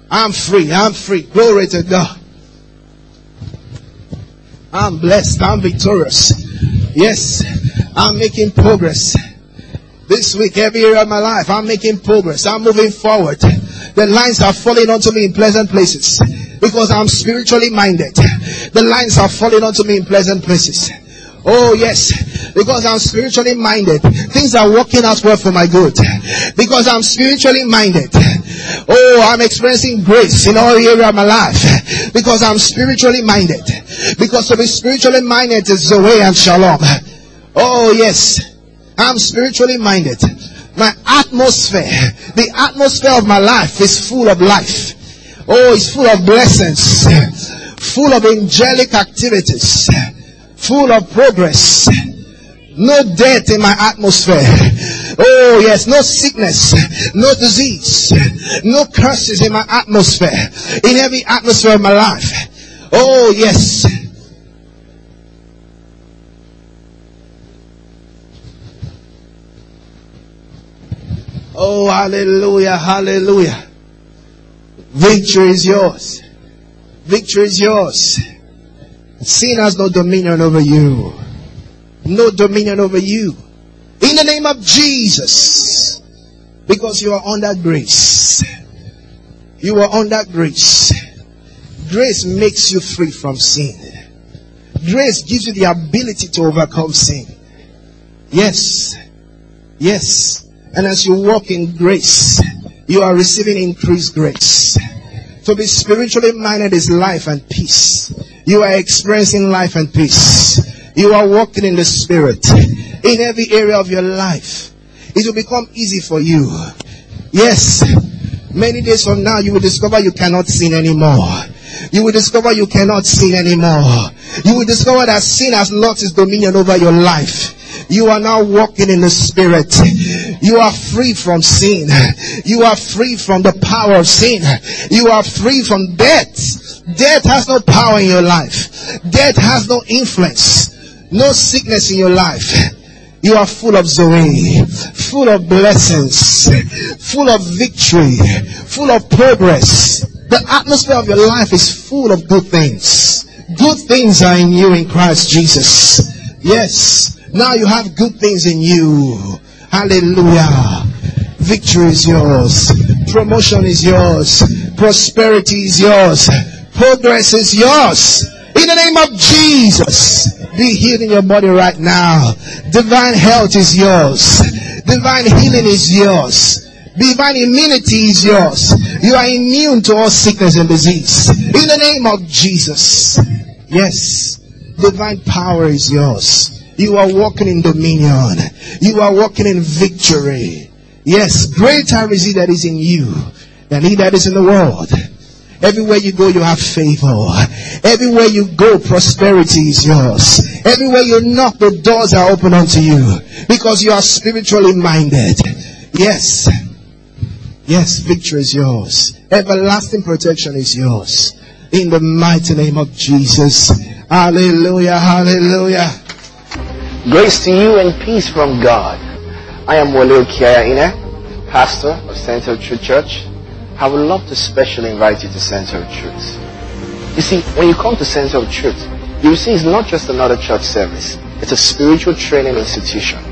I'm free. I'm free. Glory to God. I'm blessed. I'm victorious. Yes, I'm making progress. This week, every area of my life, I'm making progress. I'm moving forward. The lines are falling onto me in pleasant places because I'm spiritually minded. The lines are falling onto me in pleasant places. Oh yes, because I'm spiritually minded. Things are working out well for my good. Because I'm spiritually minded. Oh, I'm experiencing grace in all area of my life. Because I'm spiritually minded. Because to be spiritually minded is the way and shalom. Oh yes, I'm spiritually minded. My atmosphere, the atmosphere of my life is full of life. Oh, it's full of blessings, full of angelic activities full of progress. No death in my atmosphere. Oh yes, no sickness, no disease, no curses in my atmosphere, in every atmosphere of my life. Oh yes. Oh hallelujah, hallelujah. Victory is yours. Victory is yours. Sin has no dominion over you. No dominion over you. In the name of Jesus. Because you are under grace. You are under grace. Grace makes you free from sin. Grace gives you the ability to overcome sin. Yes. Yes. And as you walk in grace, you are receiving increased grace. To be spiritually minded is life and peace. You are experiencing life and peace. You are walking in the spirit in every area of your life. It will become easy for you. Yes. Many days from now, you will discover you cannot sin anymore. You will discover you cannot sin anymore. You will discover that sin has lost its dominion over your life. You are now walking in the spirit. You are free from sin. You are free from the power of sin. You are free from death. Death has no power in your life. Death has no influence. No sickness in your life. You are full of Zoe, full of blessings, full of victory, full of progress. The atmosphere of your life is full of good things. Good things are in you in Christ Jesus. Yes. Now you have good things in you. Hallelujah. Victory is yours. Promotion is yours. Prosperity is yours. Progress is yours. In the name of Jesus. Be healed in your body right now. Divine health is yours. Divine healing is yours. Divine immunity is yours. You are immune to all sickness and disease. In the name of Jesus. Yes. Divine power is yours. You are walking in dominion. You are walking in victory. Yes, greater is he that is in you than he that is in the world. Everywhere you go, you have favor. Everywhere you go, prosperity is yours. Everywhere you knock, the doors are open unto you because you are spiritually minded. Yes. Yes, victory is yours. Everlasting protection is yours. In the mighty name of Jesus. Hallelujah, hallelujah. Grace to you and peace from God. I am Wole Kiayaine, pastor of Center of Truth Church. I would love to specially invite you to Center of Truth. You see, when you come to Center of Truth, you see it's not just another church service. It's a spiritual training institution.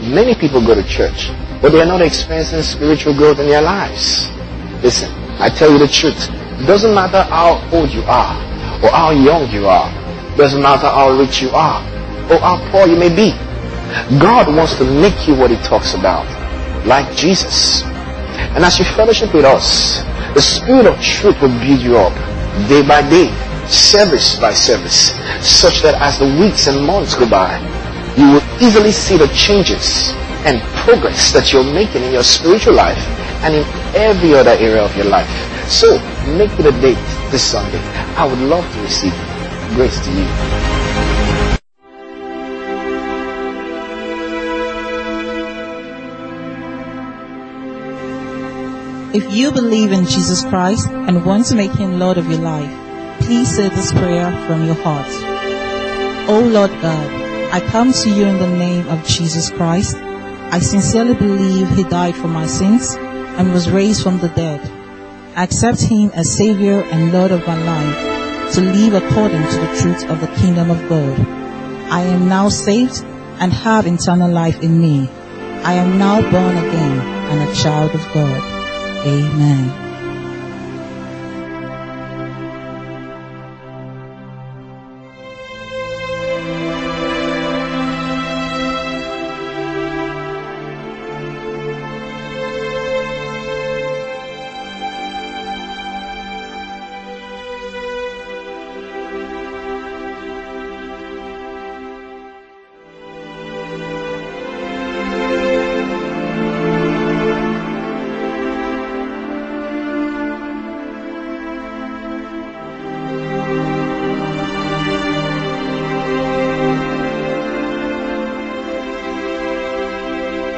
Many people go to church, but they are not experiencing spiritual growth in their lives. Listen, I tell you the truth. It doesn't matter how old you are, or how young you are. It doesn't matter how rich you are, or how poor you may be. God wants to make you what he talks about, like Jesus. And as you fellowship with us, the Spirit of truth will build you up day by day, service by service, such that as the weeks and months go by, you will easily see the changes and progress that you're making in your spiritual life and in every other area of your life. So, make it a date this Sunday. I would love to receive. Grace to you. If you believe in Jesus Christ and want to make him Lord of your life, please say this prayer from your heart. Oh Lord God, I come to you in the name of Jesus Christ. I sincerely believe he died for my sins and was raised from the dead. I accept him as Savior and Lord of my life to live according to the truth of the kingdom of God. I am now saved and have eternal life in me. I am now born again and a child of God. Amen.